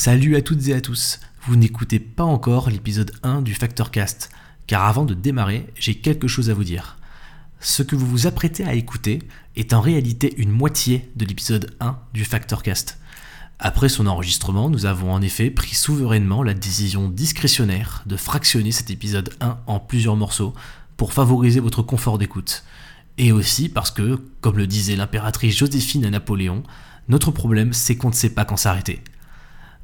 Salut à toutes et à tous. Vous n'écoutez pas encore l'épisode 1 du Factorcast, car avant de démarrer, j'ai quelque chose à vous dire. Ce que vous vous apprêtez à écouter est en réalité une moitié de l'épisode 1 du Factorcast. Après son enregistrement, nous avons en effet pris souverainement la décision discrétionnaire de fractionner cet épisode 1 en plusieurs morceaux pour favoriser votre confort d'écoute. Et aussi parce que, comme le disait l'impératrice Joséphine à Napoléon, notre problème c'est qu'on ne sait pas quand s'arrêter.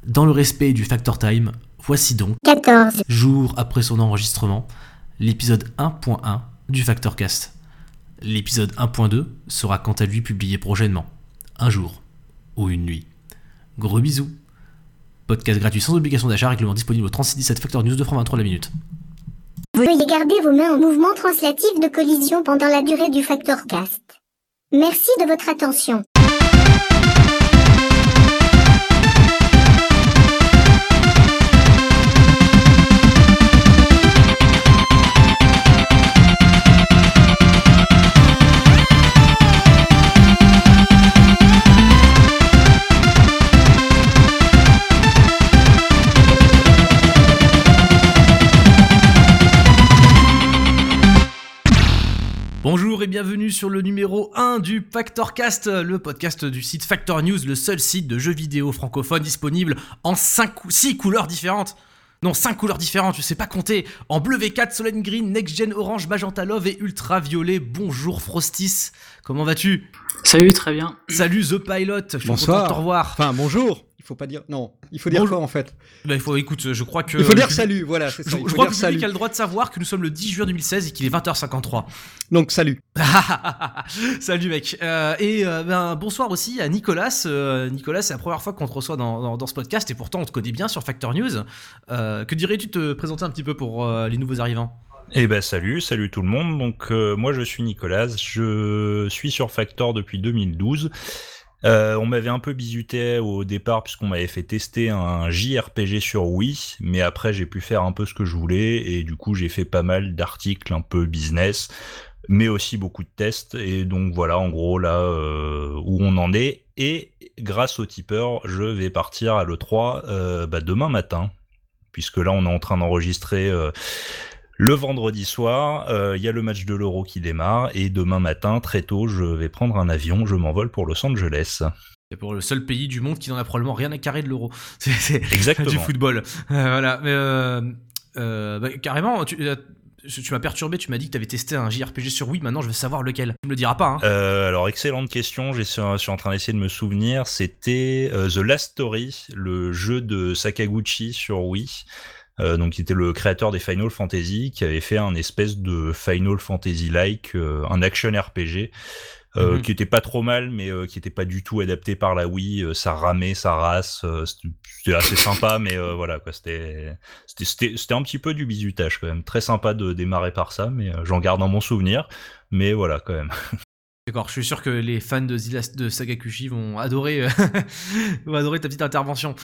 Dans le respect du Factor Time, voici donc 14 jours après son enregistrement, l'épisode 1.1 du Factorcast. L'épisode 1.2 sera quant à lui publié prochainement, un jour ou une nuit. Gros bisous. Podcast gratuit sans obligation d'achat, règlement disponible au 3617 Factor News de francs 23 la minute. Veuillez garder vos mains en mouvement translatif de collision pendant la durée du facteur cast. Merci de votre attention. Bonjour et bienvenue sur le numéro 1 du Factorcast, le podcast du site Factor News, le seul site de jeux vidéo francophone disponible en 5 6 couleurs différentes. Non, 5 couleurs différentes, je sais pas compter. En bleu V4, Solène Green, Next Gen Orange, Magenta Love et Ultra Violet. Bonjour Frostis, comment vas-tu? Salut, très bien. Salut The Pilot, je suis Bonsoir. content de te revoir. Enfin, bonjour. Il faut pas dire. Non, il faut dire Bonjour. quoi en fait? Bah, il faut, écoute, je crois que. Il faut dire public- salut, voilà, c'est Je, ça. il crois dire que le public salut. a le droit de savoir que nous sommes le 10 juin 2016 et qu'il est 20h53. Donc salut. Salut mec. Euh, et euh, ben, bonsoir aussi à Nicolas. Euh, Nicolas, c'est la première fois qu'on te reçoit dans, dans- dans ce podcast et pourtant on te connaît bien sur Factor News. Euh, que dirais-tu de te présenter un petit peu pour euh, les nouveaux arrivants? Eh ben salut, salut tout le monde. Donc euh, moi je suis Nicolas, je suis sur Factor depuis 2012. Euh, on m'avait un peu bisuté au départ puisqu'on m'avait fait tester un JRPG sur Wii, mais après j'ai pu faire un peu ce que je voulais et du coup j'ai fait pas mal d'articles un peu business, mais aussi beaucoup de tests et donc voilà en gros là euh, où on en est. Et grâce au tipeur je vais partir à l'E3 euh, bah, demain matin puisque là on est en train d'enregistrer le vendredi soir, euh, il y a le match de l'Euro qui démarre et demain matin, très tôt, je vais prendre un avion, je m'envole pour Los Angeles. C'est pour le seul pays du monde qui n'en a probablement rien à carrer de l'euro. C'est du football. Euh, voilà. Mais, euh, euh, bah, carrément, tu, tu m'as perturbé. Tu m'as dit que tu avais testé un JRPG sur Wii. Maintenant, je veux savoir lequel. Tu me le diras pas. Hein. Euh, alors, excellente question, je suis en train d'essayer de me souvenir, c'était euh, The Last Story, le jeu de Sakaguchi sur Wii. Euh, donc, qui était le créateur des Final Fantasy, qui avait fait un espèce de Final Fantasy-like, euh, un action RPG, euh, Mhm. qui était pas trop mal, mais euh, qui était pas du tout adapté par la Wii. euh, ça ramait, ça race, c'était assez sympa, mais voilà quoi, c'était c'était- un petit peu du bisutage quand même. Très sympa de démarrer par ça, mais j'en garde dans mon souvenir. Mais voilà quand même. D'accord. Je suis sûr que les fans de, Zilla- de Sagakushi vont adorer, vont adorer ta petite intervention.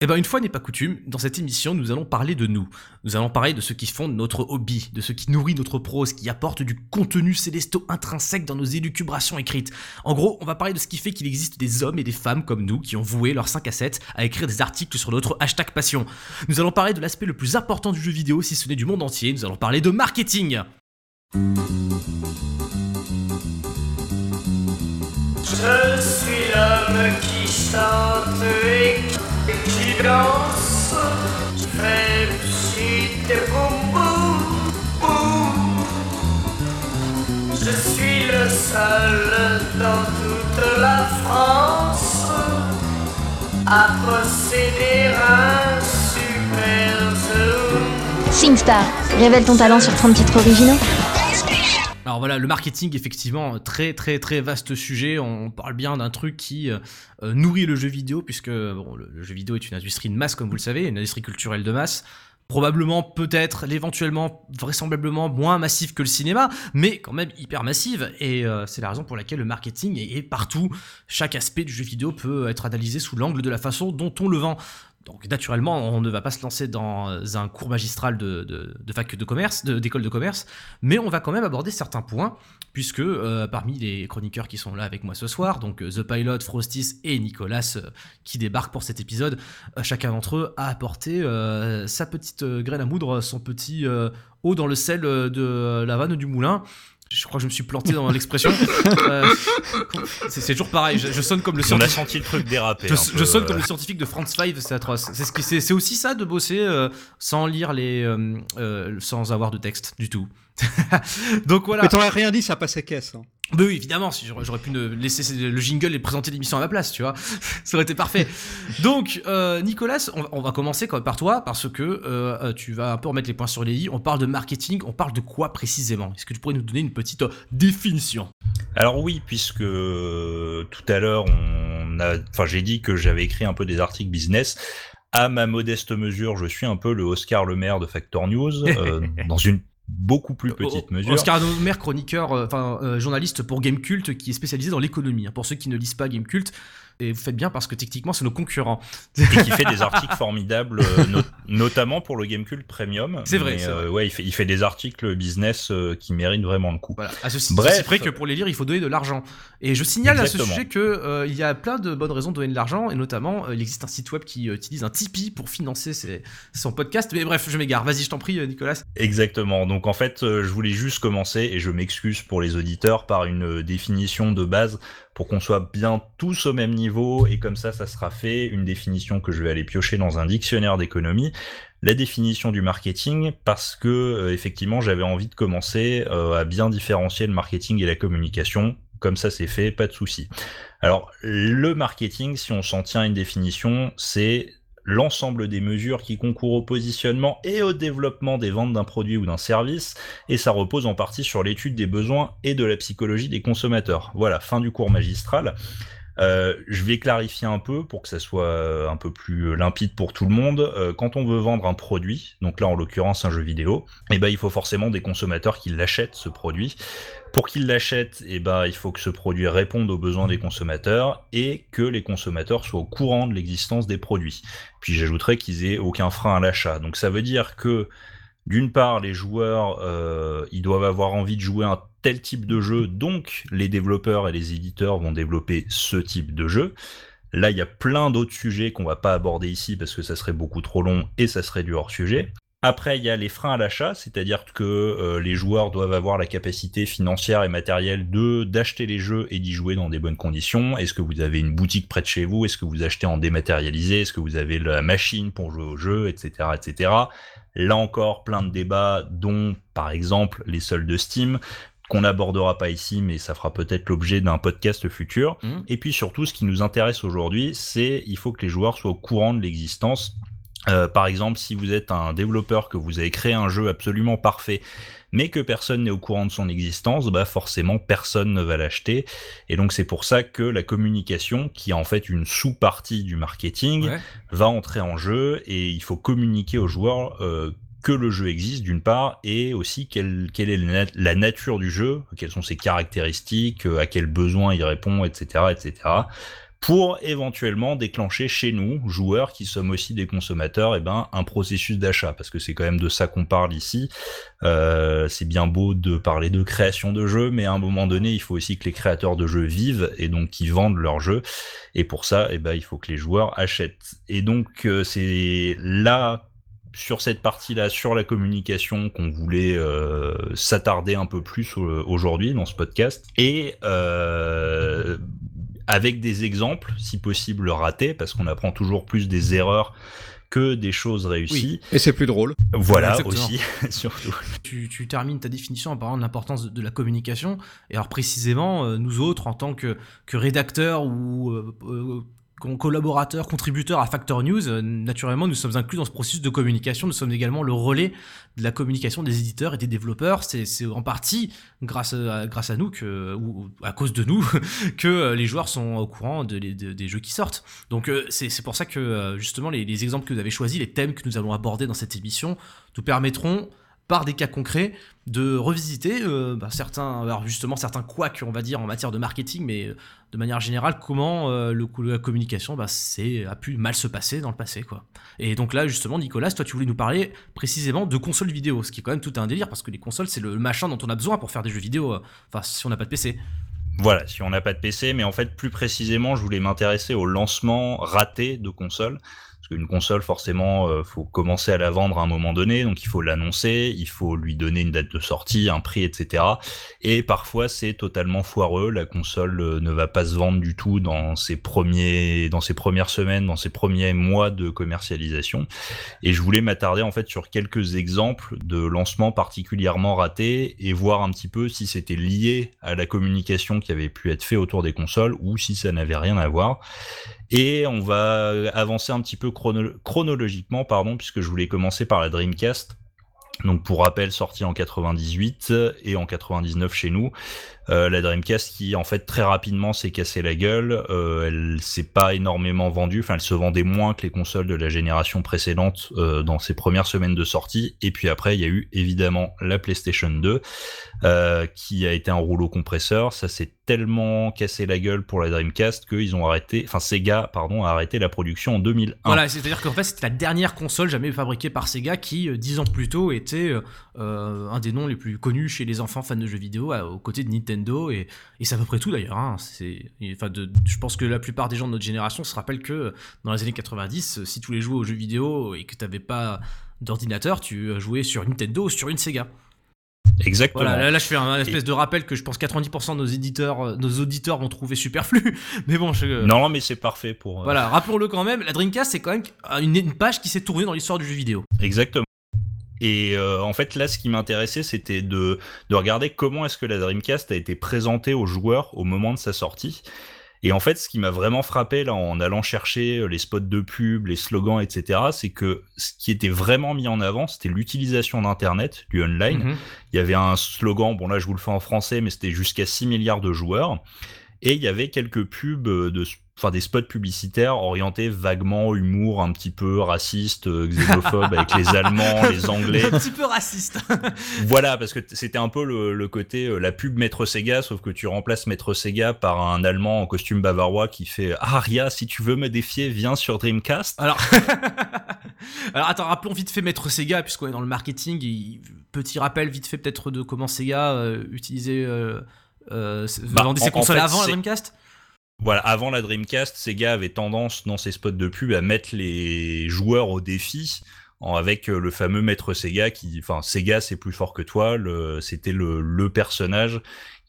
Eh ben, une fois n'est pas coutume, dans cette émission, nous allons parler de nous. Nous allons parler de ce qui fonde notre hobby, de ce qui nourrit notre prose, qui apporte du contenu célesto intrinsèque dans nos élucubrations écrites. En gros, on va parler de ce qui fait qu'il existe des hommes et des femmes comme nous qui ont voué leurs 5 à 7 à écrire des articles sur notre hashtag passion. Nous allons parler de l'aspect le plus important du jeu vidéo, si ce n'est du monde entier. Nous allons parler de marketing. Je suis l'homme qui et danse. Je suis le seul dans toute la France à posséder un super zoom. SingStar, révèle ton talent sur 30 titres originaux. Alors voilà, le marketing, effectivement, très très très vaste sujet. On parle bien d'un truc qui euh, euh, nourrit le jeu vidéo, puisque bon, le, jeu vidéo est une industrie de masse, comme vous le savez, une industrie culturelle de masse. Probablement, peut-être, éventuellement, vraisemblablement moins massive que le cinéma, mais quand même hyper massive. Et euh, c'est la raison pour laquelle le marketing est partout. Chaque aspect du jeu vidéo peut être analysé sous l'angle de la façon dont on le vend. Donc naturellement, on ne va pas se lancer dans un cours magistral de, de, de fac de commerce, d'école de, commerce, mais on va quand même aborder certains points, puisque euh, parmi les chroniqueurs qui sont là avec moi ce soir, donc euh, The Pilot, Frostis et Nicolas euh, qui débarquent pour cet épisode, euh, chacun d'entre eux a apporté euh, sa petite euh, graine à moudre, son petit euh, eau dans le sel euh, de la vanne du moulin. Je crois que je me suis planté dans l'expression. Euh, c'est toujours pareil, je, je sonne comme le On a scientifique. senti le truc déraper. Je, peu, sonne euh, comme le scientifique de Franz Five, c'est atroce. C'est ce aussi ça de bosser euh, sans lire les, euh, euh, sans avoir de texte du tout. Donc voilà. Mais t'aurais rien dit, ça passait caisse. hein. Mais oui, évidemment, si j'aurais pu ne laisser le jingle et présenter l'émission à ma place, tu vois. Ça aurait été parfait. Donc, euh, Nicolas, on, on va commencer par toi, parce que euh, tu vas un peu remettre les points sur les i. On parle de marketing, on parle de quoi précisément? Est-ce que tu pourrais nous donner une petite euh, définition? Alors oui, puisque tout à l'heure on a, enfin j'ai dit que j'avais écrit un peu des articles business. À ma modeste mesure, je suis un peu le Oscar Le Maire de Factor News, euh, dans une beaucoup plus petite O- mesure. Oscar Nomer, chroniqueur, euh, enfin euh, journaliste pour Gamecult, qui est spécialisé dans l'économie. hein. Pour ceux qui ne lisent pas Gamecult, et vous faites bien parce que techniquement c'est nos concurrents. et qui fait des articles formidables, euh, no- notamment pour le Gamecult Premium. C'est vrai, Mais, c'est euh, ouais, il fait, il fait des articles business euh, qui méritent vraiment le coup. Voilà. À ceci, Bref. ceci près que pour les lire, il faut donner de l'argent. Et je signale à ce sujet que il y a plein de bonnes raisons de donner de l'argent, et notamment il existe un site web qui utilise un Tipeee pour financer ses- son podcast. Mais bref, je m'égare. Vas-y, je t'en prie, Nicolas. Exactement. Donc en fait, je voulais juste commencer, et je m'excuse pour les auditeurs, par une définition de base pour qu'on soit bien tous au même niveau, et comme ça, ça sera fait, une définition que je vais aller piocher dans un dictionnaire d'économie. La définition du marketing, parce que euh, effectivement, j'avais envie de commencer euh, à bien différencier le marketing et la communication. Comme ça, c'est fait, pas de souci. Alors, le marketing, si on s'en tient à une définition, c'est l'ensemble des mesures qui concourent au positionnement et au développement des ventes d'un produit ou d'un service, et ça repose en partie sur l'étude des besoins et de la psychologie des consommateurs. Voilà, fin du cours magistral. Euh, je vais clarifier un peu pour que ça soit euh, un peu plus limpide pour tout le monde. Euh, quand on veut vendre un produit, donc là en l'occurrence un jeu vidéo, eh ben il faut forcément des consommateurs qui l'achètent ce produit. Pour qu'ils l'achètent, eh ben il faut que ce produit réponde aux besoins des consommateurs et que les consommateurs soient au courant de l'existence des produits. Puis j'ajouterais qu'ils aient aucun frein à l'achat. Donc ça veut dire que d'une part, les joueurs, euh, ils doivent avoir envie de jouer un tel type de jeu, donc les développeurs et les éditeurs vont développer ce type de jeu. Là, il y a plein d'autres sujets qu'on va pas aborder ici parce que ça serait beaucoup trop long et ça serait du hors sujet. Après, il y a les freins à l'achat, c'est-à-dire que euh, les joueurs doivent avoir la capacité financière et matérielle de d'acheter les jeux et d'y jouer dans des bonnes conditions. Est-ce que vous avez une boutique près de chez vous? Est-ce que vous achetez en dématérialisé? Est-ce que vous avez la machine pour jouer au jeu, etc., etc. Là encore, plein de débats, dont par exemple les soldes de Steam, qu'on n'abordera pas ici, mais ça fera peut-être l'objet d'un podcast futur. Mhm. Et puis surtout, ce qui nous intéresse aujourd'hui, c'est il faut que les joueurs soient au courant de l'existence. Euh, par exemple, si vous êtes un développeur, que vous avez créé un jeu absolument parfait, mais que personne n'est au courant de son existence, bah forcément personne ne va l'acheter. Et donc c'est pour ça que la communication, qui est en fait une sous-partie du marketing, Ouais. va entrer en jeu et il faut communiquer aux joueurs euh, que le jeu existe d'une part et aussi quelle, quelle est la, nat- la nature du jeu, quelles sont ses caractéristiques, euh, à quels besoins il répond, etc., etc. Pour éventuellement déclencher chez nous, joueurs qui sommes aussi des consommateurs, eh ben, un processus d'achat, parce que c'est quand même de ça qu'on parle ici. Euh, c'est bien beau de parler de création de jeux, mais à un moment donné, il faut aussi que les créateurs de jeux vivent et donc qu'ils vendent leurs jeux. Et pour ça, eh ben, il faut que les joueurs achètent. Et donc, euh, c'est là, sur cette partie-là, sur la communication, qu'on voulait euh, s'attarder un peu plus euh, aujourd'hui dans ce podcast. Et euh, avec des exemples, si possible ratés, parce qu'on apprend toujours plus des erreurs que des choses réussies. Et c'est plus drôle. Voilà Exactement. aussi, surtout. Tu, tu termines ta définition en parlant de l'importance de, la communication. Et alors précisément, nous autres, en tant que, que rédacteurs ou euh, collaborateurs, contributeurs à Factor News, euh, naturellement, nous sommes inclus dans ce processus de communication. Nous sommes également le relais de la communication des éditeurs et des développeurs. C'est en partie grâce à, nous, que, ou à cause de nous, que euh, les joueurs sont au courant des jeux qui sortent. Donc euh, c'est pour ça que justement les, les exemples que vous avez choisis, les thèmes que nous allons aborder dans cette émission, nous permettront par des cas concrets, de revisiter euh, bah, certains, alors justement certains couacs, on va dire, en matière de marketing, mais euh, de manière générale, comment euh, la communication bah, a pu mal se passer dans le passé. quoi. Et donc là, justement, Nicolas, toi, tu voulais nous parler précisément de consoles vidéo, ce qui est quand même tout un délire, parce que les consoles, c'est le machin dont on a besoin pour faire des jeux vidéo, enfin, si on n'a pas de PC. Voilà, si on n'a pas de PC, mais en fait, plus précisément, je voulais m'intéresser au lancement raté de consoles. Qu'une console, forcément, euh, faut commencer à la vendre à un moment donné, donc il faut l'annoncer, il faut lui donner une date de sortie, un prix, etc. Et parfois, c'est totalement foireux. La console euh, ne va pas se vendre du tout dans ses premiers, dans ses premières semaines, dans ses premiers mois de commercialisation. Et je voulais m'attarder en fait sur quelques exemples de lancements particulièrement ratés et voir un petit peu si c'était lié à la communication qui avait pu être fait autour des consoles ou si ça n'avait rien à voir. Et on va avancer un petit peu chronologiquement, pardon, puisque je voulais commencer par la Dreamcast. Donc pour rappel, sortie en 98 et en 99 chez nous. Euh, la Dreamcast qui en fait très rapidement s'est cassée la gueule, euh, elle s'est pas énormément vendue, enfin elle se vendait moins que les consoles de la génération précédente euh, dans ses premières semaines de sortie, et puis après il y a eu évidemment la PlayStation 2 euh, qui a été un rouleau compresseur, ça s'est tellement cassé la gueule pour la Dreamcast qu'ils ont arrêté, enfin Sega pardon a arrêté la production en 2001. Voilà, c'est-à-dire qu'en fait c'était la dernière console jamais fabriquée par Sega qui dix ans plus tôt était un des noms les plus connus chez les enfants fans de jeux vidéo aux côtés de Nintendo et, c'est à peu près tout d'ailleurs. Hein. Enfin, je pense que la plupart des gens de notre génération se rappellent que dans les années 90, si tu voulais jouer aux jeux vidéo et que tu n'avais pas d'ordinateur, tu jouais sur Nintendo ou sur une Sega. Exactement. Voilà, là, je fais un espèce de rappel que je pense 90% de nos éditeurs, nos auditeurs vont trouver superflu. mais bon, je... non, mais c'est parfait pour. Euh, voilà, rappelons-le quand même. La Dreamcast, c'est quand même une page qui s'est tournée dans l'histoire du jeu vidéo. Exactement. Et euh, en fait, là, ce qui m'intéressait, c'était de, de regarder comment est-ce que la Dreamcast a été présentée aux joueurs au moment de sa sortie. Et en fait, ce qui m'a vraiment frappé là en allant chercher euh, les spots de pub, les slogans, etc., c'est que ce qui était vraiment mis en avant, c'était l'utilisation d'Internet, du online. Mhm. Il y avait un slogan, bon là je vous le fais en français, mais c'était jusqu'à 6 milliards de joueurs. Et il y avait quelques pubs de enfin des spots publicitaires orientés vaguement humour un petit peu raciste, euh, xénophobe avec les Allemands, les Anglais. Un petit peu raciste. voilà, parce que c'était un peu le, côté euh, la pub Maître Sega, sauf que tu remplaces Maître Sega par un Allemand en costume bavarois qui fait Aria, si tu veux me défier, viens sur Dreamcast. Alors, alors attends, rappelons vite fait Maître Sega puisqu'on est dans le marketing. petit rappel vite fait peut-être de comment Sega euh, utilisait euh, bah, ses consoles avant la Dreamcast? Voilà, avant la Dreamcast, Sega avait tendance dans ses spots de pub à mettre les joueurs au défi avec euh, le fameux maître Sega qui, enfin, Sega c'est plus fort que toi, c'était le, personnage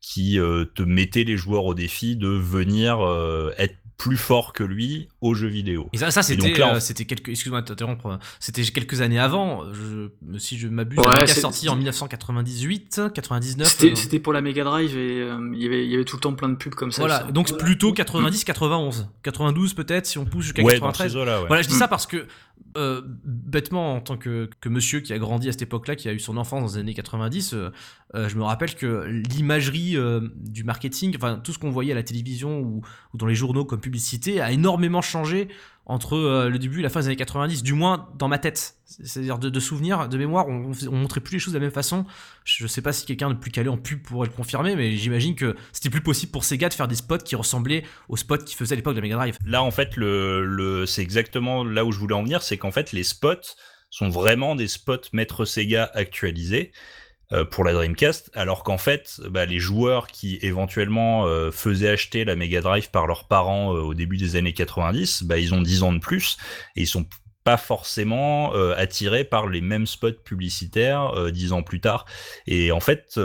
qui euh, te mettait les joueurs au défi de venir euh, être plus fort que lui aux jeux vidéo. Et ça, ça c'était, euh, c'était quelques, excuse-moi de t'interrompre, c'était quelques années avant. Je, si je m'abuse, ouais, c'est sorti en 1998, 99. C'était, euh. c'était pour la Mega Drive et euh, il y avait, il y avait tout le temps plein de pubs comme ça. Voilà, donc plutôt 90, 91, 92 peut-être si on pousse jusqu'à 93. Voilà, je dis ça parce que euh, bêtement, en tant que, que, monsieur qui a grandi à cette époque-là, qui a eu son enfance dans les années 90, euh, euh, je me rappelle que l'imagerie du marketing, enfin tout ce qu'on voyait à la télévision ou, dans les journaux comme publicité, a énormément changé entre euh, le début et la fin des années 90, du moins dans ma tête. C'est-à-dire de, souvenirs, de mémoire, on, on, montrait plus les choses de la même façon. Je sais pas si quelqu'un de plus calé en pub pourrait le confirmer, mais j'imagine que c'était plus possible pour Sega de faire des spots qui ressemblaient aux spots qu'ils faisaient à l'époque de la Mega Drive. Là, en fait, le, le c'est exactement là où je voulais en venir, c'est qu'en fait, les spots sont vraiment des spots maître Sega actualisés. Euh, pour la Dreamcast, alors qu'en fait, bah, les joueurs qui éventuellement euh, faisaient acheter la Mega Drive par leurs parents euh, au début des années 90, bah, ils ont 10 ans de plus et ils sont pas forcément attirés par les mêmes spots publicitaires dix ans plus tard. Et en fait,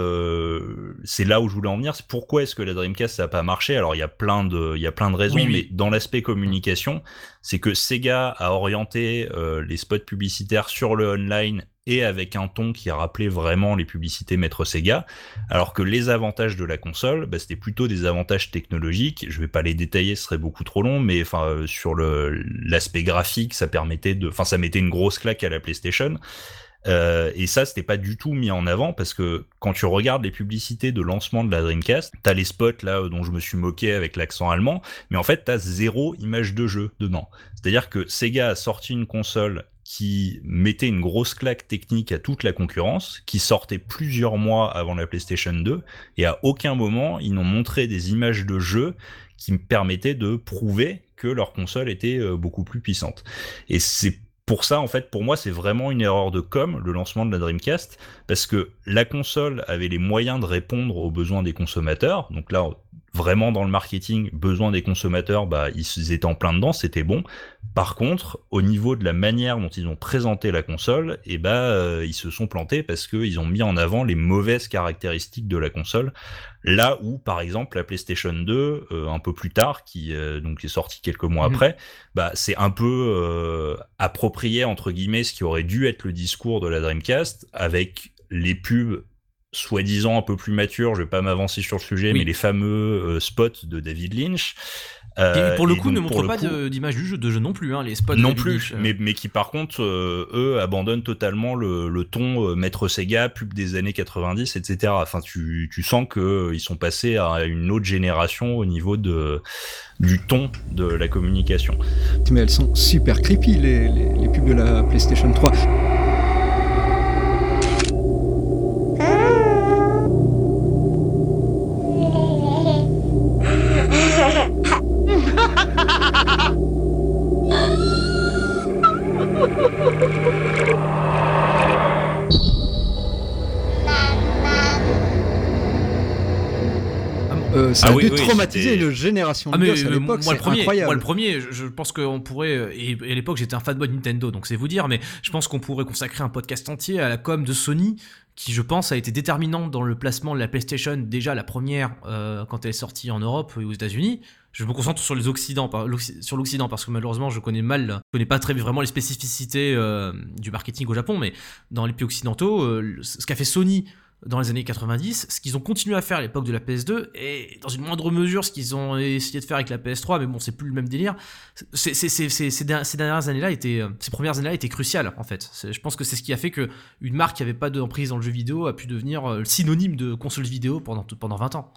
c'est là où je voulais en venir. C'est pourquoi est-ce que la Dreamcast ça a pas marché? Alors il y a plein de, il y a plein de raisons, mais dans l'aspect communication, c'est que Sega a orienté les spots publicitaires sur le online et avec un ton qui rappelait vraiment les publicités Maître Sega, alors que les avantages de la console, bah, c'était plutôt des avantages technologiques. Je vais pas les détailler, ce serait beaucoup trop long, mais enfin euh, sur l'aspect graphique, ça permettait de, enfin ça mettait une grosse claque à la PlayStation. Euh, et ça, c'était pas du tout mis en avant parce que quand tu regardes les publicités de lancement de la Dreamcast, t'as les spots là dont je me suis moqué avec l'accent allemand, mais en fait t'as zéro image de jeu dedans. C'est-à-dire que Sega a sorti une console qui mettait une grosse claque technique à toute la concurrence, qui sortait plusieurs mois avant la PlayStation 2, et à aucun moment ils n'ont montré des images de jeu qui me permettaient de prouver que leur console était euh, beaucoup plus puissante. Et c'est pour ça, en fait, pour moi, c'est vraiment une erreur de com, le lancement de la Dreamcast, parce que la console avait les moyens de répondre aux besoins des consommateurs. Donc là, vraiment dans le marketing, besoin des consommateurs, bah, ils étaient en plein dedans, c'était bon. Par contre, au niveau de la manière dont ils ont présenté la console, et eh bah, euh, ils se sont plantés parce qu'ils ont mis en avant les mauvaises caractéristiques de la console. Là où, par exemple, la PlayStation 2, euh, un peu plus tard, qui euh, donc est sortie quelques mois Mhm. après, bah, c'est un peu approprié entre guillemets ce qui aurait dû être le discours de la Dreamcast avec les pubs soi-disant un peu plus matures, je vais pas m'avancer sur le sujet, Oui. mais les fameux euh, spots de David Lynch. Qui, Euh, pour le et coup, ne donc, pour montre le pas d'image du jeu, de jeu non plus, hein, les spots. de non David plus, Lynch, euh. mais, mais qui par contre, euh, eux, abandonnent totalement le, le ton euh, Maître Sega, pub des années 90, etc. Enfin, tu, tu sens que euh, ils sont passés à une autre génération au niveau de, du ton de la communication. Mais elles sont super creepy, les, les, les pubs de la PlayStation 3. Ça Ah a oui, dû oui, traumatiser une génération Ah de mais gosses à euh, l'époque, moi le premier, incroyable. moi le premier, je, je pense qu'on pourrait et, et à l'époque j'étais un fanboy de Nintendo, donc c'est vous dire, mais je pense qu'on pourrait consacrer un podcast entier à la com de Sony, qui je pense a été déterminante dans le placement de la PlayStation déjà la première euh, quand elle est sortie en Europe et aux États-Unis. Je me concentre sur les Occidents, sur l'Occident parce que malheureusement je connais mal, je connais pas très vraiment les spécificités euh, du marketing au Japon, mais dans les pays occidentaux, euh, ce qu'a fait Sony dans les années 90, ce qu'ils ont continué à faire à l'époque de la PS2, et dans une moindre mesure ce qu'ils ont essayé de faire avec la PS3, mais bon, c'est plus le même délire. Ces der- ces dernières années-là étaient, euh, ces premières années-là étaient cruciales en fait. Je pense que c'est ce qui a fait que une marque qui avait pas d'emprise dans le jeu vidéo a pu devenir euh, synonyme de console vidéo pendant pendant 20 ans.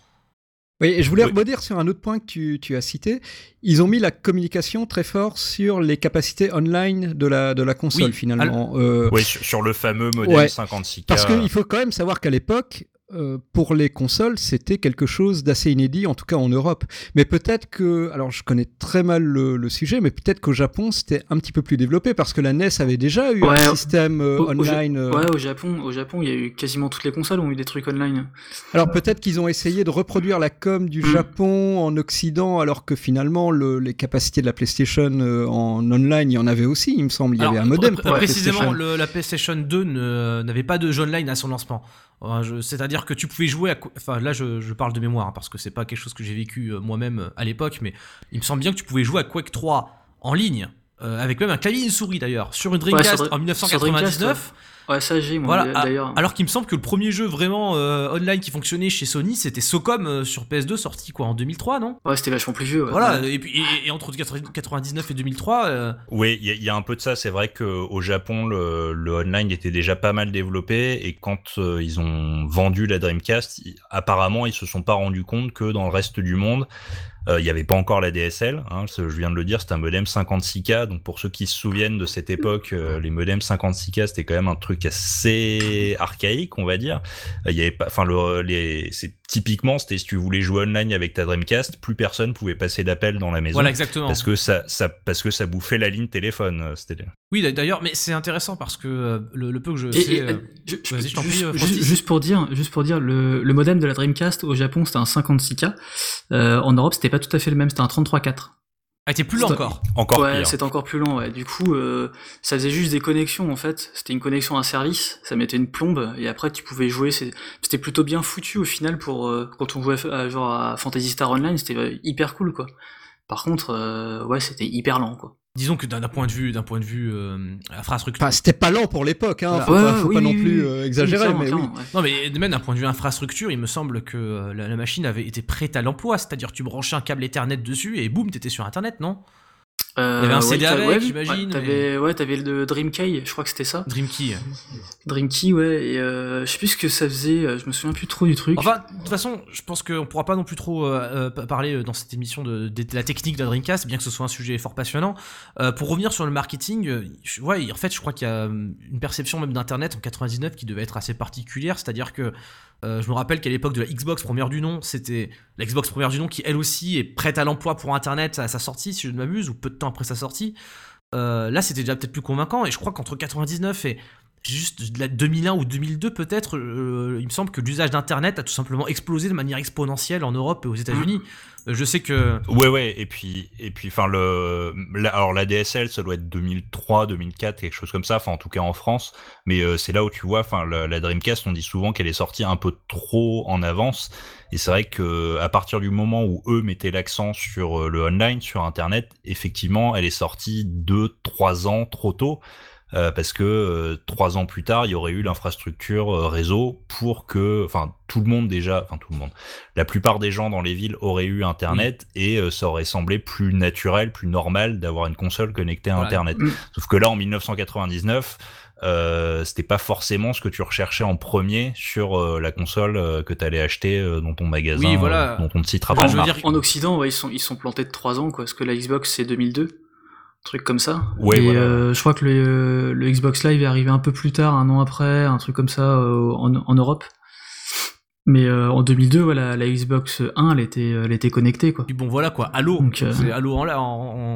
Oui, et je voulais Oui. rebondir sur un autre point que tu, tu as cité. Ils ont mis la communication très fort sur les capacités online de la, de la console, Oui, finalement. Euh, Ouais, sur, sur le fameux modèle Ouais. 56K. Parce qu'il faut quand même savoir qu'à l'époque, euh, pour les consoles, c'était quelque chose d'assez inédit, en tout cas en Europe. Mais peut-être que, alors je connais très mal le, le sujet, mais peut-être qu'au Japon, c'était un petit peu plus développé parce que la NES avait déjà eu Ouais, un système euh, Au- au online. euh, Ouais, au Japon, au Japon, il y a eu quasiment toutes les consoles ont eu des trucs online. Alors peut-être qu'ils ont essayé de reproduire la com du Mm. Japon en Occident, alors que finalement le- les capacités de la PlayStation euh, en online, il y en avait aussi, il me semble. Il y Alors, avait un modem pour la précisément, PlayStation. le- la PlayStation 2 ne- n'avait pas de jeu online à son lancement. Je- C'est-à-dire que tu pouvais jouer à. Enfin, là, je, je parle de mémoire, hein, parce que c'est pas quelque chose que j'ai vécu euh, moi-même euh, à l'époque, mais il me semble bien que tu pouvais jouer à Quake 3 en ligne, euh, avec même un clavier et une souris d'ailleurs, sur une Dreamcast sur en sur Dreamcast, 1999. Ouais, ça j'ai, moi, Voilà, d'ailleurs. Alors qu'il me semble que le premier jeu vraiment euh, online qui fonctionnait chez Sony, c'était Socom euh, sur PS2, sorti quoi en 2003, non? Ouais, c'était vachement plus vieux. ouais. Voilà, Ouais. et, puis, et, et entre 99 et 2003, euh, Oui, il y, a- il y a un peu de ça. C'est vrai qu'au Japon, le, le online était déjà pas mal développé et quand euh, ils ont vendu la Dreamcast, apparemment, ils se sont pas rendus compte que dans le reste du monde, il n'y avait pas encore la DSL. Hein, je viens de le dire, c'est un modem 56K. Donc pour ceux qui se souviennent de cette époque, euh, les modems 56K, c'était quand même un truc assez archaïque, on va dire. Euh, Il y avait pas, enfin le, les, c'est typiquement, c'était si tu voulais jouer online avec ta Dreamcast, plus personne pouvait passer d'appel dans la maison. voilà exactement. Parce que ça, ça, parce que ça bouffait la ligne téléphone. euh, C'était. Oui, d'a- d'ailleurs, mais c'est intéressant parce que euh, le, le peu que je Et- sais. et, euh, je- je- vas-y, je t'en juste, prie, juste- Francis. juste pour dire, juste pour dire, le, le modem de la Dreamcast au Japon c'était un 56K. Euh, en Europe c'était pas tout à fait le même, c'était un 33.4. a été plus lent encore. Encore ouais, pire. c'était encore plus lent. Ouais. Du coup, euh, ça faisait juste des connexions en fait. C'était une connexion à un service, ça mettait une plombe et après tu pouvais jouer. C'était plutôt bien foutu au final pour euh, quand on jouait à, genre à Fantasy Star Online, c'était hyper cool quoi. Par contre, euh, ouais, c'était hyper lent quoi. Disons que d'un point de vue, d'un point de vue euh, infrastructure. Enfin, c'était pas lent pour l'époque, hein. Voilà. faut, Ouais, pas, faut oui, pas non plus euh, exagérer, mais oui. ouais. Non, mais même d'un point de vue infrastructure, il me semble que euh, la, la machine avait été prête à l'emploi. C'est-à-dire, tu branchais un câble Ethernet dessus et boum, t'étais sur Internet, non? Euh, Il y avait un CD avec, ouais, j'imagine, ouais, T'avais, ouais, t'avais le Dream Key, je crois que c'était ça. Dream Key. Dream Key, ouais, et euh, je sais plus ce que ça faisait, euh, je me souviens plus trop du truc. Enfin, de toute façon, je pense qu'on pourra pas non plus trop euh, pa- parler dans cette émission de, de la technique de la Dreamcast, bien que ce soit un sujet fort passionnant. Pour revenir sur le marketing, je- ouais, en fait, je crois qu'il y a une perception même d'Internet en 99 qui devait être assez particulière, c'est-à-dire que euh, je me rappelle qu'à l'époque de la Xbox première du nom, c'était la Xbox première du nom qui elle aussi est prête à l'emploi pour Internet à sa sortie, si je ne m'abuse, ou peu de temps après sa sortie. Euh, là, c'était déjà peut-être plus convaincant, et je crois qu'entre 99 et juste de la 2001 ou 2002 peut-être, euh, il me semble que l'usage d'Internet a tout simplement explosé de manière exponentielle en Europe et aux États-Unis. Euh, je sais que Ouais, ouais, et puis, et puis, enfin, le, alors la DSL, ça doit être 2003, 2004, quelque chose comme ça, enfin, en tout cas en France, mais euh, c'est là où tu vois, enfin, la, la Dreamcast, on dit souvent qu'elle est sortie un peu trop en avance, et c'est vrai que à partir du moment où eux mettaient l'accent sur le online, sur Internet, effectivement, elle est sortie deux, trois ans trop tôt. Euh, parce que euh, trois ans plus tard, il y aurait eu l'infrastructure euh, réseau pour que, enfin, tout le monde déjà, enfin tout le monde, la plupart des gens dans les villes auraient eu Internet et euh, ça aurait semblé plus naturel, plus normal d'avoir une console connectée à Voilà. Internet. Mm. Sauf que là, en 1999, euh, c'était pas forcément ce que tu recherchais en premier sur euh, la console euh, que tu allais acheter euh, dans ton magasin, Oui, voilà. Enfin, je veux marque. dire- En Occident, ouais, ils sont, ils sont plantés de 3 ans, quoi, parce que la Xbox c'est 2002, truc comme ça. Ouais, et voilà. euh, je crois que le, le Xbox Live est arrivé un peu plus tard, un an après, un truc comme ça euh, en, en Europe. Mais euh, en 2002, voilà, la Xbox 1, elle était, elle était connectée, quoi. Puis bon voilà quoi, Halo, Donc, euh, c'est Halo en, en-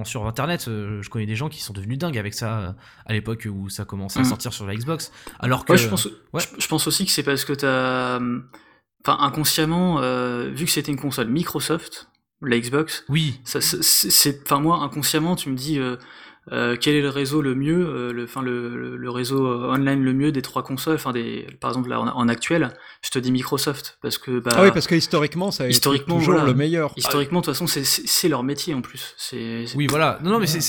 en- sur internet, euh, je connais des gens qui sont devenus dingues avec ça euh, à l'époque où ça commençait à Mm. sortir sur la Xbox. Alors que Ouais, je pense, ouais. je, je pense aussi que c'est parce que t'as, euh, enfin, inconsciemment, euh, vu que c'était une console Microsoft, la Xbox, oui, ça, c'est- enfin moi inconsciemment, tu me dis euh, euh, quel est le réseau le mieux, euh, le, enfin le, le, réseau euh, online le mieux des trois consoles, enfin des, par exemple là en, en actuel, je te dis Microsoft parce que bah, Ah oui, parce que historiquement, ça a été toujours voilà. le meilleur. historiquement de toute façon c'est, leur métier en plus. C'est, c'est- oui voilà. Non non mais c'est-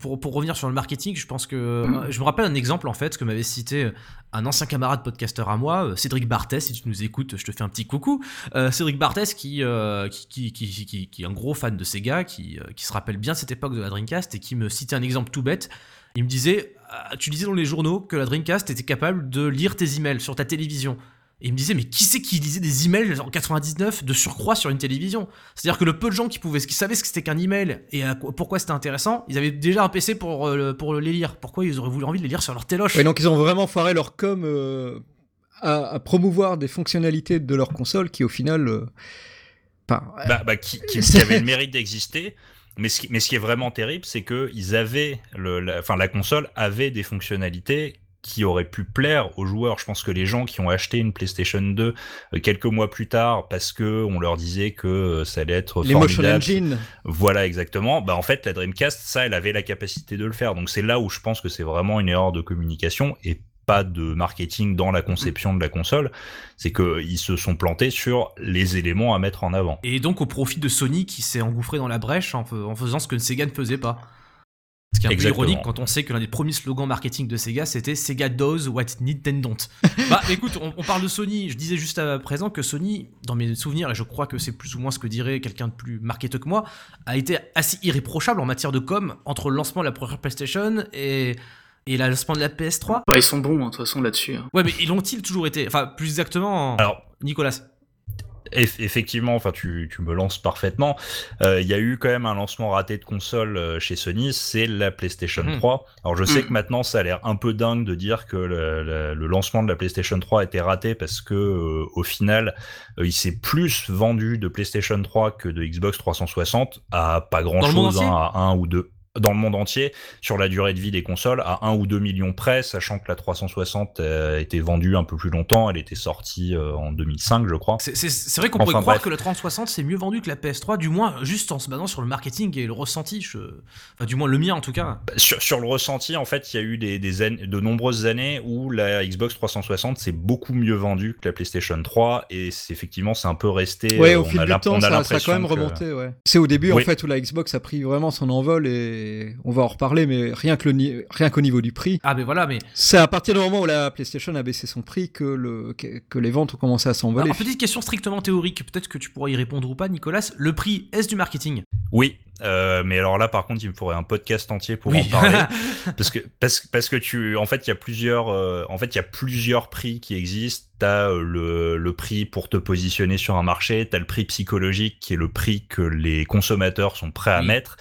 pour, pour revenir sur le marketing, je pense que euh, je me rappelle un exemple en fait que m'avait cité euh, un ancien camarade podcasteur à moi, euh, Cédric Barthès, si tu nous écoutes, je te fais un petit coucou. Cédric Barthès qui, qui, qui, qui, qui- est un gros fan de Sega, qui, qui se rappelle bien cette époque de la Dreamcast et qui me citait un exemple tout bête. Il me disait, tu disais dans les journaux que la Dreamcast était capable de lire tes emails sur ta télévision. Et il me disait, mais qui c'est qui lisait des emails en 99 de surcroît sur une télévision? C'est-à-dire que le peu de gens qui pouvaient, qui savaient ce que c'était qu'un email et à pourquoi c'était intéressant, ils avaient déjà un PC pour, euh, pour les lire. Pourquoi ils auraient voulu envie de les lire sur leur téloche? Ouais, donc ils ont vraiment foiré leur com euh, à, à promouvoir des fonctionnalités de leur console qui au final... euh, enfin, bah, bah, qui, qui, avait le mérite d'exister. Mais ce, qui, mais ce qui est vraiment terrible, c'est que ils avaient, le, la, enfin la console avait des fonctionnalités qui auraient pu plaire aux joueurs. Je pense que les gens qui ont acheté une PlayStation 2 euh, quelques mois plus tard parce que on leur disait que euh, ça allait être les motion formidable, engine. voilà exactement. Bah en fait la Dreamcast, ça, elle avait la capacité de le faire. Donc c'est là où je pense que c'est vraiment une erreur de communication et pas de marketing dans la conception de la console. C'est que ils se sont plantés sur les éléments à mettre en avant. Et donc au profit de Sony qui s'est engouffré dans la brèche en faisant ce que Sega ne faisait pas. Ce qui est un peu ironique quand on sait que l'un des premiers slogans marketing de Sega c'était Sega does what Nintendo don't. bah écoute, on, on parle de Sony. Je disais juste à présent que Sony, dans mes souvenirs, et je crois que c'est plus ou moins ce que dirait quelqu'un de plus marketeur que moi, a été assez irréprochable en matière de com entre le lancement de la première PlayStation et, et le lancement de la PS3. Bah, ils sont bons hein, de toute façon là-dessus. hein. Ouais, mais ils l'ont-ils toujours été? Enfin, plus exactement, Alors Nicolas. Eff- effectivement, enfin tu, tu me lances parfaitement. Euh, Il y a eu quand même un lancement raté de console euh, chez Sony, c'est la PlayStation Mhm. 3. Alors je sais Mhm. que maintenant ça a l'air un peu dingue de dire que le, le- le lancement de la PlayStation 3 a été raté parce que euh, au final euh, il s'est plus vendu de PlayStation 3 que de Xbox 360 à pas grand Dans le monde chose, entier à un ou deux dans le monde entier sur la durée de vie des consoles à 1 ou 2 millions près, sachant que la 360 euh, a été vendue un peu plus longtemps, elle était sortie euh, en 2005 je crois. C'est- C'est c'est vrai qu'on Enfin, pourrait croire bref. que la 360 c'est mieux vendu que la PS3, du moins juste en se basant sur le marketing et le ressenti. je- Enfin, du moins le mien en tout cas. Sur, sur le ressenti, en fait, il y a eu des, des de nombreuses années où la Xbox 360 s'est beaucoup mieux vendue que la PlayStation 3 et c'est effectivement c'est un peu resté. Ouais, euh, au on fil a du temps, on a ça, ça a quand même que- remonté. Ouais. C'est au début en fait où la Xbox a pris vraiment son envol et, on va en reparler, mais rien que le ni- rien qu'au niveau du prix, Ah, mais voilà, mais. c'est à partir du moment où la PlayStation a baissé son prix que, le, que, les ventes ont commencé à s'envoler. Petite question strictement théorique, peut-être que tu pourras y répondre ou pas, Nicolas. Le prix, est-ce du marketing? Oui, euh, mais alors là, par contre, il me faudrait un podcast entier pour Oui. en parler, parce que parce, parce que tu, en fait, il y a plusieurs, euh, en fait, il y a plusieurs prix qui existent. T'as euh, le le prix pour te positionner sur un marché, t'as le prix psychologique qui est le prix que les consommateurs sont prêts à Oui. mettre.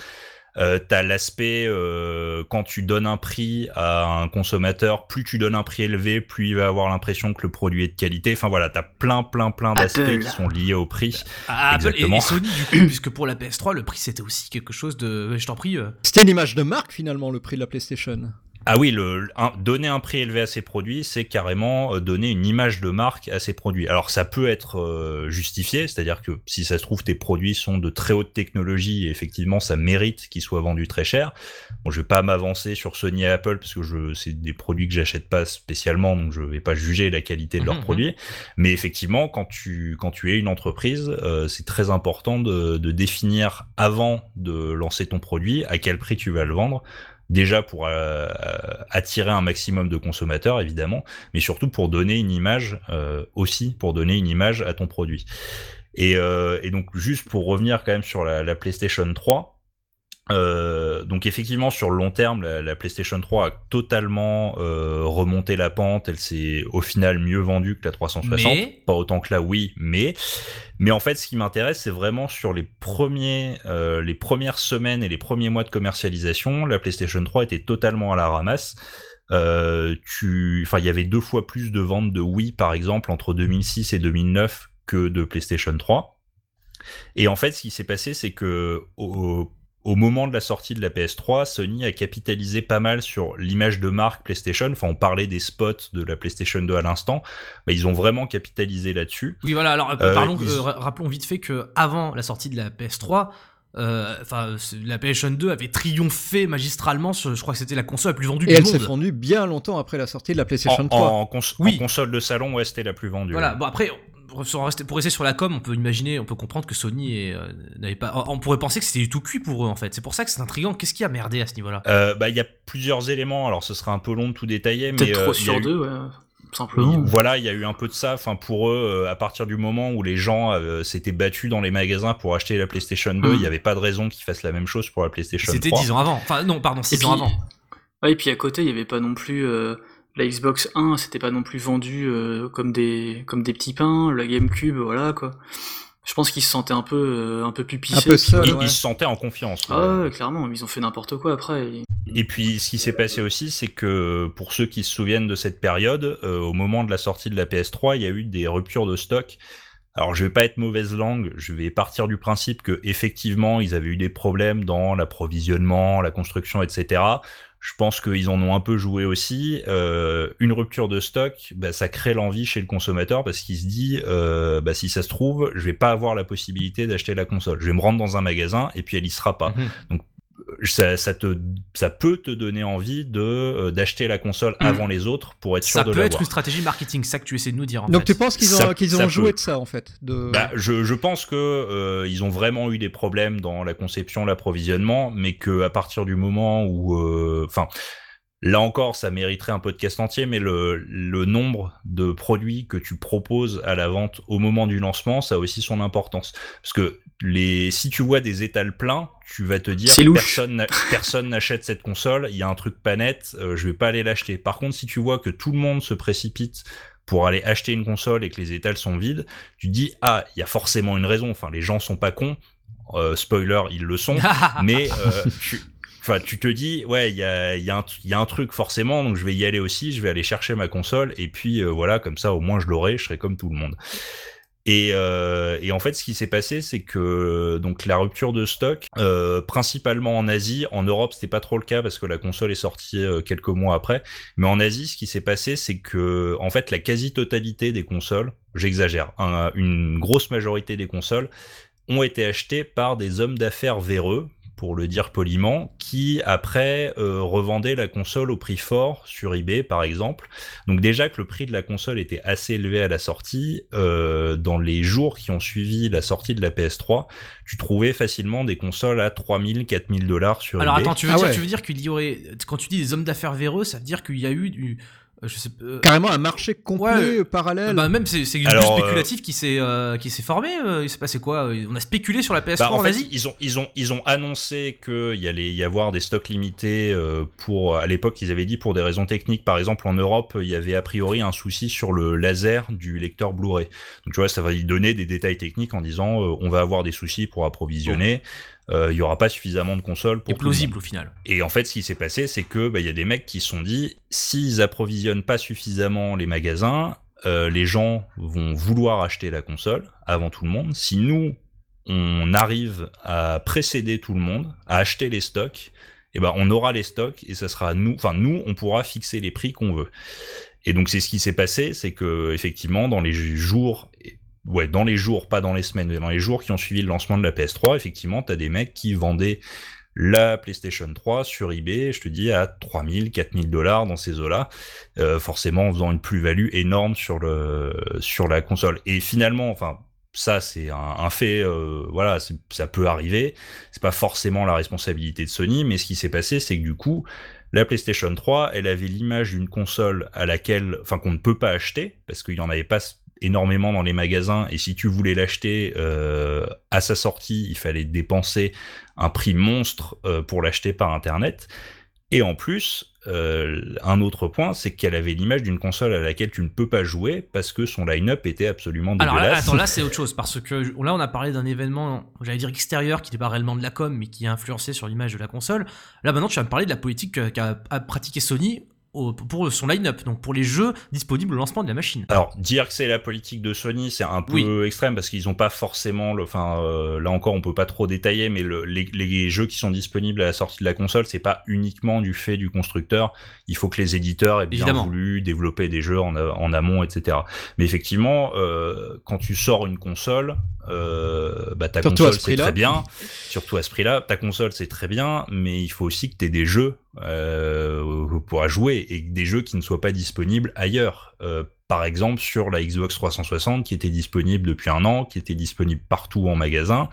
Euh, t'as l'aspect euh, quand tu donnes un prix à un consommateur, plus tu donnes un prix élevé, plus il va avoir l'impression que le produit est de qualité. Enfin voilà, t'as plein plein plein d'aspects qui sont liés au prix. Ah, Apple et, Exactement. et Sony, du coup, puisque pour la PS3, le prix c'était aussi quelque chose de. Je t'en prie. euh, C'était une image de marque finalement, le prix de la PlayStation. Ah oui, le, un- donner un prix élevé à ses produits, c'est carrément euh, donner une image de marque à ses produits. Alors ça peut être euh, justifié, c'est-à-dire que si ça se trouve tes produits sont de très haute technologie et effectivement ça mérite qu'ils soient vendus très cher. Bon, je vais pas m'avancer sur Sony et Apple parce que je c'est des produits que j'achète pas spécialement, donc je vais pas juger la qualité de leurs Mhm, produits. Mais effectivement, quand tu quand tu es une entreprise, euh, c'est très important de, de définir avant de lancer ton produit à quel prix tu vas le vendre déjà pour euh, attirer un maximum de consommateurs évidemment, mais surtout pour donner une image euh, aussi pour donner une image à ton produit. Et, euh, donc juste pour revenir quand même sur la PlayStation 3. Euh, donc effectivement sur le long terme la, la PlayStation 3 a totalement euh, remonté la pente elle s'est au final mieux vendue que la 360 Mais- pas autant que la Wii mais mais en fait, ce qui m'intéresse, c'est vraiment sur les premiers, euh, les premières semaines et les premiers mois de commercialisation, la PlayStation 3 était totalement à la ramasse. Euh, tu, enfin, il y avait deux fois plus de ventes de Wii, par exemple, entre 2006 et 2009 que de PlayStation 3. Et en fait, ce qui s'est passé, c'est que au, au moment de la sortie de la PS3, Sony a capitalisé pas mal sur l'image de marque PlayStation. Enfin, on parlait des spots de la PlayStation 2 à l'instant. Bah, ils ont vraiment capitalisé là-dessus. Oui, voilà, alors euh, Euh, parlons, ils- euh, ra- rappelons vite fait que avant la sortie de la PS3, euh, enfin, la PlayStation 2 avait triomphé magistralement sur, je crois que c'était la console la plus vendue Et du elle s'est monde. vendue bien longtemps après la sortie de la En, PlayStation 3. en cons- Oui. en console de salon, ouais, c'était la plus vendue. Voilà, bon après, pour rester, sur la com, on peut imaginer, on peut comprendre que Sony euh, n'avait pas. On pourrait penser que c'était du tout cuit pour eux en fait. C'est pour ça que c'est intriguant. Qu'est-ce qui a merdé à ce niveau-là? Euh, bah, il y a plusieurs éléments. Alors, ce serait un peu long de tout détailler, mais Peut-être euh, il a sur eu- deux, ouais, Oui, simplement. voilà, il y a eu un peu de ça. Enfin, pour eux, à partir du moment où les gens euh, s'étaient battus dans les magasins pour acheter la PlayStation 2, il Mm. n'y avait pas de raison qu'ils fassent la même chose pour la PlayStation C'était 3. 10 ans avant. Enfin, non, pardon, 6 Et ans puis- avant. Ouais, et puis à côté, il y avait pas non plus euh, la Xbox 1, c'était pas non plus vendu euh, comme des comme des petits pains, la GameCube, voilà quoi. Je pense qu'ils se sentaient un peu euh, un peu pupissés. Un peu puis voilà. Ils, ouais. ils se sentaient en confiance. Ah ouais. ouais, clairement, ils ont fait n'importe quoi après. et- Et puis, ce qui s'est passé aussi, c'est que pour ceux qui se souviennent de cette période, euh, au moment de la sortie de la PS3, il y a eu des ruptures de stock. Alors, je vais pas être mauvaise langue, je vais partir du principe que effectivement, ils avaient eu des problèmes dans l'approvisionnement, la construction, etc. Je pense qu'ils en ont un peu joué aussi. Euh, une rupture de stock, bah, ça crée l'envie chez le consommateur parce qu'il se dit, euh, bah, si ça se trouve, je vais pas avoir la possibilité d'acheter la console. Je vais me rendre dans un magasin et puis elle y sera pas Mhm. Ça, ça te, ça peut te donner envie de euh, d'acheter la console Mm. avant les autres pour être sûr Ça de peut être l'avoir. une stratégie marketing, c'est ça que tu essaies de nous dire. En Donc fait. tu penses qu'ils ont, Ça- qu'ils ont ça joué peut. de ça en fait de... Bah, je, je pense que euh, ils ont vraiment eu des problèmes dans la conception, l'approvisionnement, mais que à partir du moment où, euh, enfin, là encore, ça mériterait un podcast entier, mais le, le nombre de produits que tu proposes à la vente au moment du lancement, ça a aussi son importance, parce que les, si tu vois des étals pleins, tu vas te dire personne, personne n'achète cette console, il y a un truc pas net, euh, je vais pas aller l'acheter. Par contre, si tu vois que tout le monde se précipite pour aller acheter une console et que les étals sont vides, tu te dis ah il y a forcément une raison. Enfin les gens sont pas cons. Euh, spoiler ils le sont. mais euh, tu, enfin tu te dis ouais il y a, il y, a un- il y a un truc forcément donc je vais y aller aussi. Je vais aller chercher ma console et puis voilà comme ça au moins je l'aurai. Je serai comme tout le monde. Et, euh, et en fait, ce qui s'est passé, c'est que donc la rupture de stock, euh, principalement en Asie, en Europe, c'était pas trop le cas parce que la console est sortie euh, quelques mois après. Mais en Asie, ce qui s'est passé, c'est que en fait, la quasi-totalité des consoles, j'exagère, un- une grosse majorité des consoles ont été achetées par des hommes d'affaires véreux pour le dire poliment, qui après euh, revendait la console au prix fort sur eBay par exemple. Donc déjà que le prix de la console était assez élevé à la sortie, euh, dans les jours qui ont suivi la sortie de la PS3, tu trouvais facilement des consoles à 3000, 4000 dollars sur Alors eBay. attends, tu veux Ah dire, ouais. tu veux dire qu'il y aurait. Quand tu dis des hommes d'affaires véreux, ça veut dire qu'il y a eu du. Euh, Je sais, euh, Carrément un marché complet Ouais. euh, parallèle. bah même c'est c'est du Alors, spéculatif qui s'est euh, qui s'est formé. euh, il s'est passé quoi On a spéculé sur la PS3 Bah, en en fait, Asie. ils ont ils ont ils ont annoncé qu'il y allait y avoir des stocks limités euh, pour à l'époque ils avaient dit pour des raisons techniques par exemple en Europe il y avait a priori un souci sur le laser du lecteur Blu-ray donc tu vois ça va y donner des détails techniques en disant euh, on va avoir des soucis pour approvisionner euh, il y aura pas suffisamment de consoles pour Et plausible au final. Et en fait, ce qui s'est passé, c'est que bah, il y a des mecs qui se sont dit, s'ils approvisionnent pas suffisamment les magasins, euh, les gens vont vouloir acheter la console avant tout le monde. Si nous, on arrive à précéder tout le monde, à acheter les stocks, eh ben on aura les stocks et ça sera nous, enfin nous, on pourra fixer les prix qu'on veut. Et donc c'est ce qui s'est passé, c'est que effectivement dans les jours, ouais dans les jours, pas dans les semaines, mais dans les jours qui ont suivi le lancement de la PS3, effectivement t'as des mecs qui vendaient la PlayStation 3 sur eBay, je te dis, à 3000, 4000 dollars dans ces eaux-là, euh, forcément en faisant une plus-value énorme sur le sur la console. Et finalement, enfin, ça c'est un, un fait, euh, voilà, ça peut arriver. C'est pas forcément la responsabilité de Sony, mais ce qui s'est passé, c'est que du coup, la PlayStation 3, elle avait l'image d'une console à laquelle, enfin, qu'on ne peut pas acheter parce qu'il y en avait pas énormément dans les magasins et si tu voulais l'acheter euh, à sa sortie, il fallait dépenser un prix monstre euh, pour l'acheter par internet. Et en plus, euh, un autre point, c'est qu'elle avait l'image d'une console à laquelle tu ne peux pas jouer parce que son line-up était absolument Alors là, dégueulasse. attends, là c'est autre chose parce que là on a parlé d'un événement, j'allais dire extérieur, qui n'est pas réellement de la com, mais qui a influencé sur l'image de la console. Là maintenant, tu vas me parler de la politique qu'a qu'a- a pratiqué Sony au- pour son line-up, donc pour les jeux disponibles au lancement de la machine. Alors dire que c'est la politique de Sony, c'est un peu Oui. extrême parce qu'ils n'ont pas forcément, le, enfin euh, là encore on peut pas trop détailler, mais le- les, les jeux qui sont disponibles à la sortie de la console, c'est pas uniquement du fait du constructeur. Il faut que les éditeurs aient bien Évidemment. voulu développer des jeux en, amont, etc. Mais effectivement, euh, quand tu sors une console, euh, bah ta Surtout console ce c'est très bien, surtout à ce prix-là, ta console c'est très bien, mais il faut aussi que tu aies des jeux euh, pour jouer et des jeux qui ne soient pas disponibles ailleurs. Euh, par exemple sur la Xbox 360 qui était disponible depuis un an, qui était disponible partout en magasin.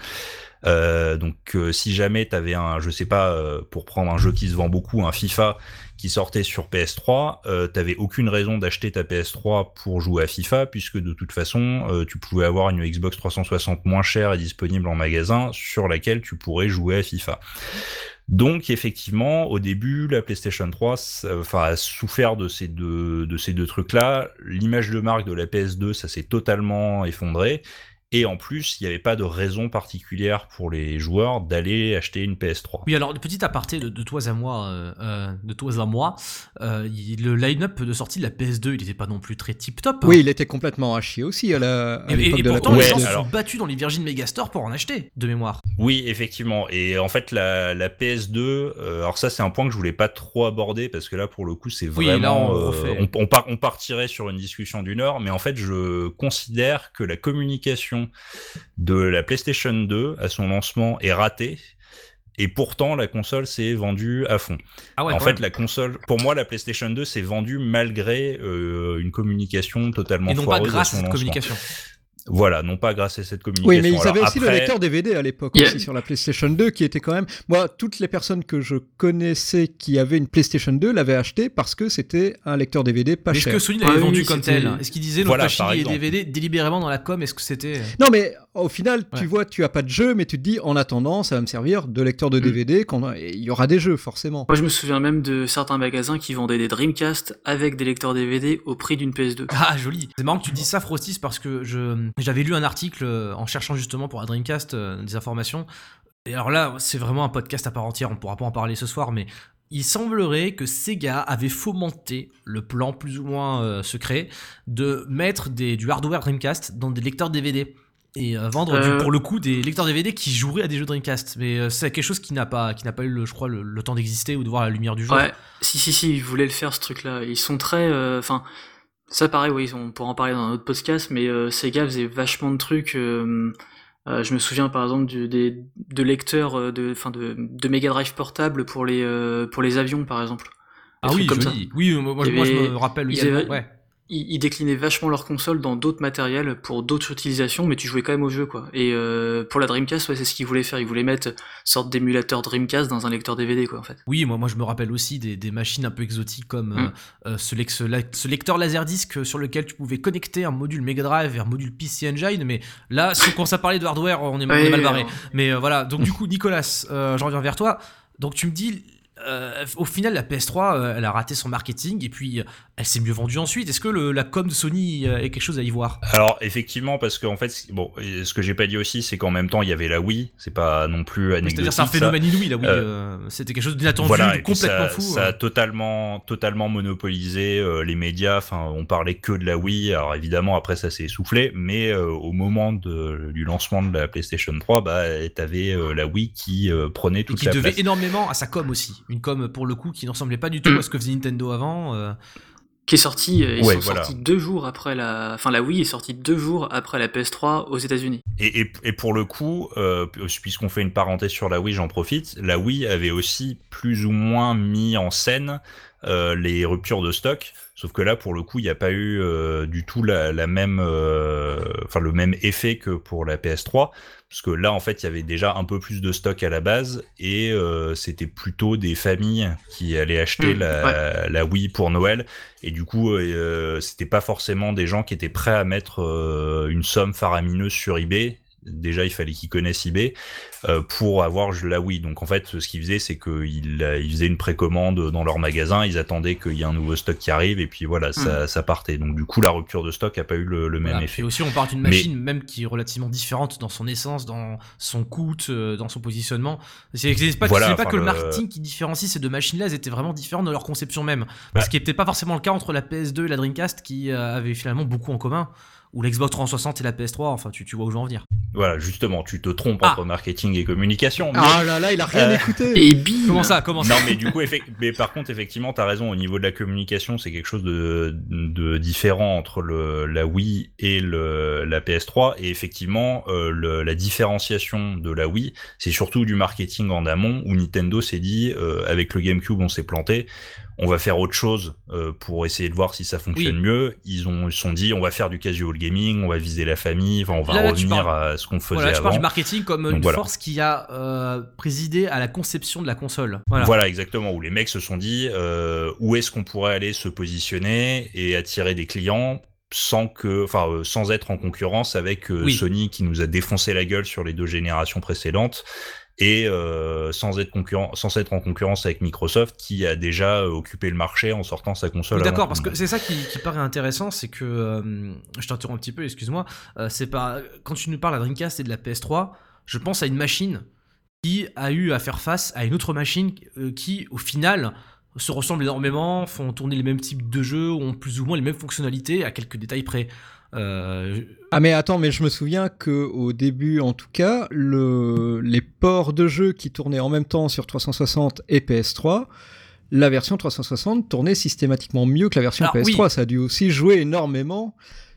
Euh, donc euh, si jamais tu avais un, je sais pas, pour prendre un jeu qui se vend beaucoup, un FIFA qui sortait sur PS3, euh, t'avais aucune raison d'acheter ta PS3 pour jouer à FIFA puisque de toute façon tu pouvais avoir une Xbox 360 moins chère et disponible en magasin sur laquelle tu pourrais jouer à FIFA. Donc effectivement, au début, la PlayStation 3 ça- enfin, a souffert de ces deux, de ces deux trucs-là. L'image de marque de la PS2, ça s'est totalement effondré. Et en plus, il n'y avait pas de raison particulière pour les joueurs d'aller acheter une PS3. Oui, alors petit aparté de, de toi à moi, euh, euh, de toi à moi, euh, il- le line-up de sortie de la PS2, il n'était pas non plus très tip-top. hein. Oui, il était complètement à chier aussi à la- à Et, et- de la pourtant, les gens se alors- sont battus dans les Virgin Megastore pour en acheter, de mémoire. Oui, effectivement. Et en fait, la, la PS2, euh, alors ça, c'est un point que je voulais pas trop aborder parce que là, pour le coup, c'est Oui, vraiment. là, on euh, refait. on, on part- on partirait sur une discussion d'une heure, mais en fait, je considère que la communication de la PlayStation 2 à son lancement est ratée. Et pourtant, la console s'est vendue à fond. Ah ouais, en fait, même. la console, pour moi, la PlayStation 2 s'est vendue malgré euh, une communication totalement et non pas grâce à à son cette lancement. communication. Voilà, non pas grâce à cette communication. Oui, mais ils Alors avaient aussi le lecteur DVD à l'époque aussi sur la PlayStation 2 qui était quand même. Moi, toutes les personnes que je connaissais qui avaient une PlayStation 2 l'avaient acheté parce que c'était un lecteur DVD pas Mais est-ce cher. que Sony l'avait Ouais, vendu oui, comme tel Est-ce qu'il disait notre Voilà, et. DVD délibérément dans la com Est-ce que c'était. Non, mais au final, tu vois, tu as pas de jeu, mais tu te dis en attendant, ça va me servir de lecteur de Mm. DVD. Quand et il y aura des jeux forcément. Moi, je me souviens même de certains magasins qui vendaient des Dreamcast avec des lecteurs DVD au prix d'une PS2. Ah, joli. C'est marrant que tu dis ça, Frostis, parce que je j'avais lu un article euh, en cherchant justement pour la Dreamcast euh, des informations. Et alors là, c'est vraiment un podcast à part entière, on pourra pas en parler ce soir, mais il semblerait que Sega avait fomenté le plan plus ou moins euh, secret de mettre des, du hardware Dreamcast dans des lecteurs DVD. Et euh, vendre du- Euh. pour le coup des lecteurs DVD qui joueraient à des jeux Dreamcast. Mais euh, c'est quelque chose qui n'a pas, qui n'a pas eu, le, je crois, le, le temps d'exister ou de voir la lumière du jour. Ouais, si, si, si, ils voulaient le faire ce truc-là. Ils sont très. Enfin, ça pareil, oui, on pourra en parler dans un autre podcast, mais Sega faisait vachement de trucs. je me souviens par exemple du, des, de lecteurs de, enfin de, de Mega Drive portable pour les, pour les avions par exemple. Ah oui, comme joli. Oui, moi, je me rappelle ils également, avaient- ouais. Ils, ils déclinaient vachement leur console dans d'autres matériels pour d'autres utilisations, mais tu jouais quand même au jeu quoi. Et euh, pour la Dreamcast, ouais, c'est ce qu'ils voulaient faire. Ils voulaient mettre sorte d'émulateur Dreamcast dans un lecteur DVD quoi en fait. Oui, moi, moi je me rappelle aussi des, des machines un peu exotiques comme Mm. euh, euh, ce, la- ce lecteur Laserdisc sur lequel tu pouvais connecter un module Mega Drive et un module PC Engine. Mais là, si on commence à parler de hardware, on est, on est Ouais, mal barré. Mais euh, voilà, donc du coup, Nicolas, j'en reviens vers toi. Donc tu me dis, euh, au final, la PS3, euh, elle a raté son marketing et puis elle s'est mieux vendue ensuite. Est-ce que le- la com de Sony euh, est quelque chose à y voir? Alors effectivement, parce qu'en fait, bon, et ce que j'ai pas dit aussi, c'est qu'en même temps, il y avait la Wii. C'est pas non plus anecdotique. C'est-à-dire, c'est un ça. phénomène inouï, là, oui. Euh, euh, C'était quelque chose d'inattendu, Voilà, et complètement ça, fou. ça a totalement, totalement monopolisé euh, les médias. Enfin, on parlait que de la Wii. Alors évidemment, après ça s'est essoufflé, mais euh, au moment de, du lancement de la PlayStation 3, bah, t'avais la Wii qui prenait Et toute qui la devait place. énormément à sa com aussi. Une com, pour le coup, qui ne ressemblait pas du tout à ce que faisait Nintendo avant. Qui est sorti, euh, ils Ouais, sont voilà. sortis deux jours après la, enfin la Wii est sortie deux jours après la PS3 aux États-Unis. Et, et, et pour le coup, euh, puisqu'on fait une parenthèse sur la Wii, j'en profite. La Wii avait aussi plus ou moins mis en scène euh, les ruptures de stock. Sauf que là, pour le coup, il n'y a pas eu euh, du tout la, la même, enfin le même effet que pour la PS3, parce que là, en fait, il y avait déjà un peu plus de stock à la base, et euh, c'était plutôt des familles qui allaient acheter Mmh, la, la Wii pour Noël, et du coup, euh, c'était pas forcément des gens qui étaient prêts à mettre euh, une somme faramineuse sur eBay. Déjà, il fallait qu'ils connaissent eBay euh, pour avoir la Wii. Donc, en fait, ce qu'ils faisaient, c'est qu'ils euh, faisaient une précommande dans leur magasin, ils attendaient qu'il y ait un nouveau stock qui arrive, et puis voilà, ça, ça partait. Donc, du coup, la rupture de stock a pas eu le, le même Voilà. effet. Et aussi, on parle d'une Mais- machine même qui est relativement différente dans son essence, dans son coût, euh, dans son positionnement. C'est pas, Voilà, pas que le le- marketing qui différencie ces deux machines-là, elles étaient vraiment différentes dans leur conception même. Ce qui n'était pas forcément le cas entre la PS2 et la Dreamcast qui avaient finalement beaucoup en commun. Ou l'Xbox 360 et la PS3, enfin, tu, tu vois où je veux en venir. Voilà, justement, tu te trompes Ah. entre marketing et communication. mais- Ah là là, il a rien Euh, écouté. Et bim Comment ça Comment ça Non, mais du coup, effect- mais par contre, effectivement, t'as raison. Au niveau de la communication, c'est quelque chose de, de différent entre le, la Wii et le, la PS3. Et effectivement, euh, le- la différenciation de la Wii, c'est surtout du marketing en amont où Nintendo s'est dit, euh, avec le GameCube, on s'est planté. On va faire autre chose euh, pour essayer de voir si ça fonctionne Oui. mieux. Ils ont ils se sont dit, on va faire du casual gaming, on va viser la famille, enfin, on va Là, là, tu revenir parles- à ce qu'on faisait Voilà, je avant. parle du marketing comme Donc une voilà. force qui a euh, présidé à la conception de la console. Voilà. Voilà. exactement, où les mecs se sont dit euh, où est-ce qu'on pourrait aller se positionner et attirer des clients sans que, enfin, euh, sans être en concurrence avec euh, Oui. Sony qui nous a défoncé la gueule sur les deux générations précédentes et euh, sans être concurrent, sans être en concurrence avec Microsoft qui a déjà euh, occupé le marché en sortant sa console. D'accord, parce que c'est ça qui, qui paraît intéressant, c'est que euh, je t'interromps un petit peu, excuse-moi. euh, c'est pas quand tu nous parles de la Dreamcast et de la PS3, je pense à une machine qui a eu à faire face à une autre machine qui, au final, se ressemblent énormément, font tourner les mêmes types de jeux, ont plus ou moins les mêmes fonctionnalités, à quelques détails près. Euh, Ah mais attends, mais je me souviens que au début, en tout cas, le... les ports de jeux qui tournaient en même temps sur 360 et PS3, la version 360 tournait systématiquement mieux que la version Alors, PS3. oui. Ça a dû aussi jouer énormément,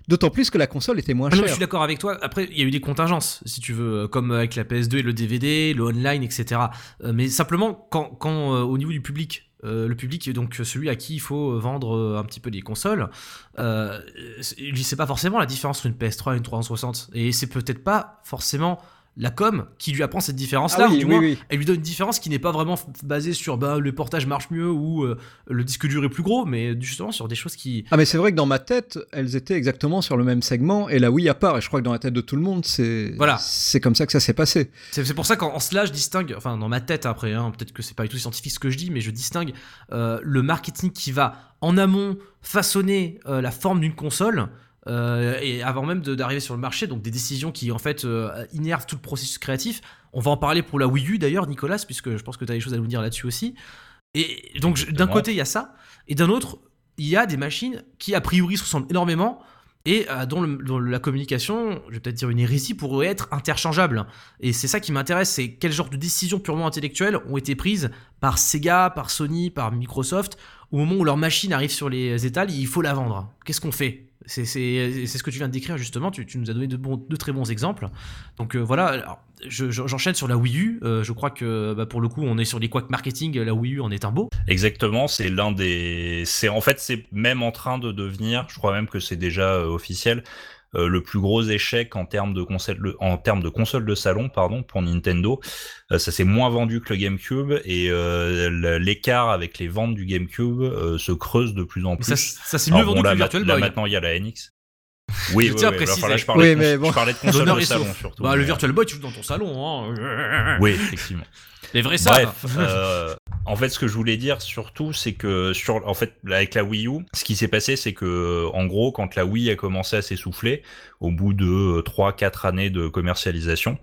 d'autant plus que la console était moins Ah non, chère. je suis d'accord avec toi. Après, il y a eu des contingences, si tu veux, comme avec la PS2 et le DVD, le online, etc. Euh, mais simplement, quand, quand euh, au niveau du public, euh, le public, donc celui à qui il faut vendre euh, un petit peu des consoles, euh, c'est- lui, c'est pas forcément la différence entre une PS3 et une 360. Et c'est peut-être pas forcément la com qui lui apprend cette différence-là, Ah ou oui, du oui, moins, oui. elle lui donne une différence qui n'est pas vraiment basée sur bah, le portage marche mieux ou euh, le disque dur est plus gros, mais justement sur des choses qui, Ah mais c'est vrai que dans ma tête, elles étaient exactement sur le même segment et la Wii à part. Et je crois que dans la tête de tout le monde, c'est Voilà. c'est comme ça que ça s'est passé. C'est pour ça qu'en en cela, je distingue, enfin dans ma tête après, hein, peut-être que c'est pas du tout scientifique ce que je dis, mais je distingue euh, le marketing qui va en amont façonner euh, la forme d'une console. Euh, et avant même d'arriver sur le marché, donc des décisions qui en fait euh, innervent tout le processus créatif. On va en parler pour la Wii U d'ailleurs, Nicolas, puisque je pense que tu as des choses à nous dire là-dessus aussi. Et donc d'un côté il y a ça, et d'un autre il y a des machines qui a priori se ressemblent énormément et euh, dont, le- dont la communication, je vais peut-être dire une hérésie, pourrait être interchangeable. Et c'est ça qui m'intéresse, c'est quel genre de décisions purement intellectuelles ont été prises par Sega, par Sony, par Microsoft, au moment où leur machine arrive sur les étals, il faut la vendre. Qu'est-ce qu'on fait? C'est ce que tu viens de décrire justement. Tu, nous as donné de, bons, de très bons exemples. Donc euh, voilà, j'enchaîne sur la Wii U. Euh, je crois que bah, pour le coup, on est sur les quacks marketing. La Wii U en est un beau. Exactement, c'est l'un des. En fait, c'est même en train de devenir. Je crois même que c'est déjà euh, officiel. Euh, le plus gros échec en termes de console, en termes de console de salon, pardon, pour Nintendo. Euh, ça s'est moins vendu que le GameCube et euh, l'écart avec les ventes du GameCube euh, se creuse de plus en Mais plus. ça, ça c'est Alors mieux bon, vendu là, que le Virtual là, maintenant, il y a la NX. Oui, Je oui, tiens à oui, enfin, là, préciser. je parlais, Oui, de, mais bon. je parlais de console de salon surtout. Bah, le Virtual Boy, tu joues dans ton salon. Hein. euh, Oui, effectivement. Les vrais. Bref, euh, en fait, ce que je voulais dire surtout, c'est que sur, en fait, avec la Wii U, ce qui s'est passé, c'est que, en gros, quand la Wii a commencé à s'essouffler, au bout de 3-4 années de commercialisation,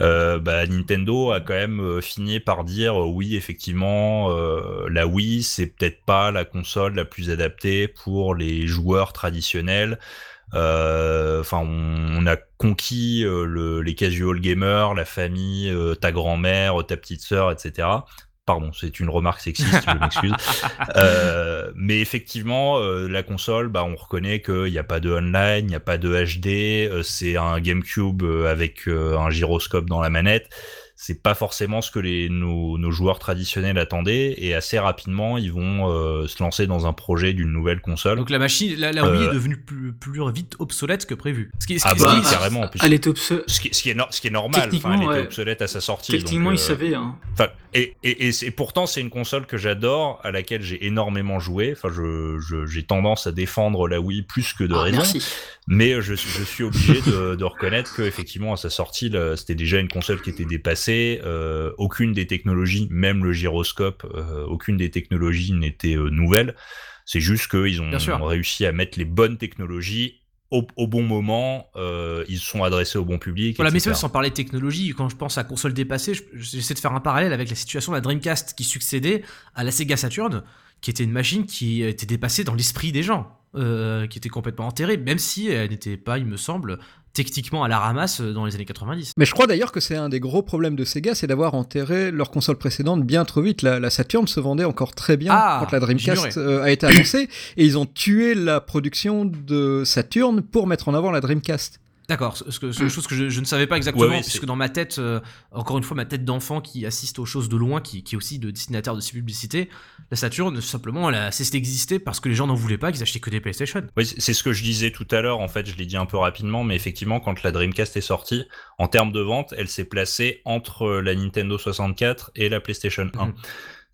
euh, bah, Nintendo a quand même euh, fini par dire euh, oui, effectivement, euh, la Wii, c'est peut-être pas la console la plus adaptée pour les joueurs traditionnels. Euh, Enfin, on, on a conquis euh, le- les casual gamers, la famille, euh, ta grand-mère, ta petite sœur, etc. Pardon, c'est une remarque sexiste, je m'excuse. Euh, mais effectivement, euh, la console, bah, on reconnaît qu'il n'y a pas de online, il n'y a pas de HD, euh, c'est un GameCube avec un gyroscope dans la manette. C'est pas forcément ce que les, nos, nos joueurs traditionnels attendaient, et assez rapidement, ils vont euh, se lancer dans un projet d'une nouvelle console. Donc la machine, la, la Wii Euh, est devenue plus, plus vite obsolète que prévu. Ce qui, ce Ah qui- ce bah, qui- carrément, en plus. Elle était obse... Ce qui, ce qui est, no- ce qui est normal, enfin, elle était ouais. obsolète à sa sortie. Techniquement, donc, ils euh, savaient. Hein. Enfin, et, et, pourtant, c'est une console que j'adore, à laquelle j'ai énormément joué. Enfin, je, je- j'ai tendance à défendre la Wii plus que de Ah, raison. merci. Mais je, je suis obligé de, de reconnaître que effectivement à sa sortie, là, c'était déjà une console qui était dépassée. Euh, aucune des technologies, même le gyroscope, euh, aucune des technologies n'était euh, nouvelle. C'est juste qu'ils ont réussi à mettre les bonnes technologies au, au bon moment. euh, ils sont adressés au bon public. Voilà, mais etc. ça, sans parler de technologie, quand je pense à console dépassée, je- j'essaie de faire un parallèle avec la situation de la Dreamcast qui succédait à la Sega Saturn, qui était une machine qui était dépassée dans l'esprit des gens, euh, qui était complètement enterrée, même si elle n'était pas, il me semble, techniquement à la ramasse euh, dans les années 90. Mais je crois d'ailleurs que c'est un des gros problèmes de Sega, c'est d'avoir enterré leur console précédente bien trop vite. La, la Saturn se vendait encore très bien Ah, quand la Dreamcast euh, a été annoncée, et ils ont tué la production de Saturn pour mettre en avant la Dreamcast. D'accord, ce, ce- ce- chose que je, je ne savais pas exactement, Ouais, puisque dans ma tête, euh, encore une fois, ma tête d'enfant qui assiste aux choses de loin, qui, qui est aussi de destinataire de ces publicités, la Saturn, simplement, elle a cessé d'exister parce que les gens n'en voulaient pas, qu'ils achetaient que des PlayStation. Oui, c'est ce que je disais tout à l'heure, en fait, je l'ai dit un peu rapidement, mais effectivement, quand la Dreamcast est sortie, en termes de vente, elle s'est placée entre la Nintendo 64 et la PlayStation 1. Mhm.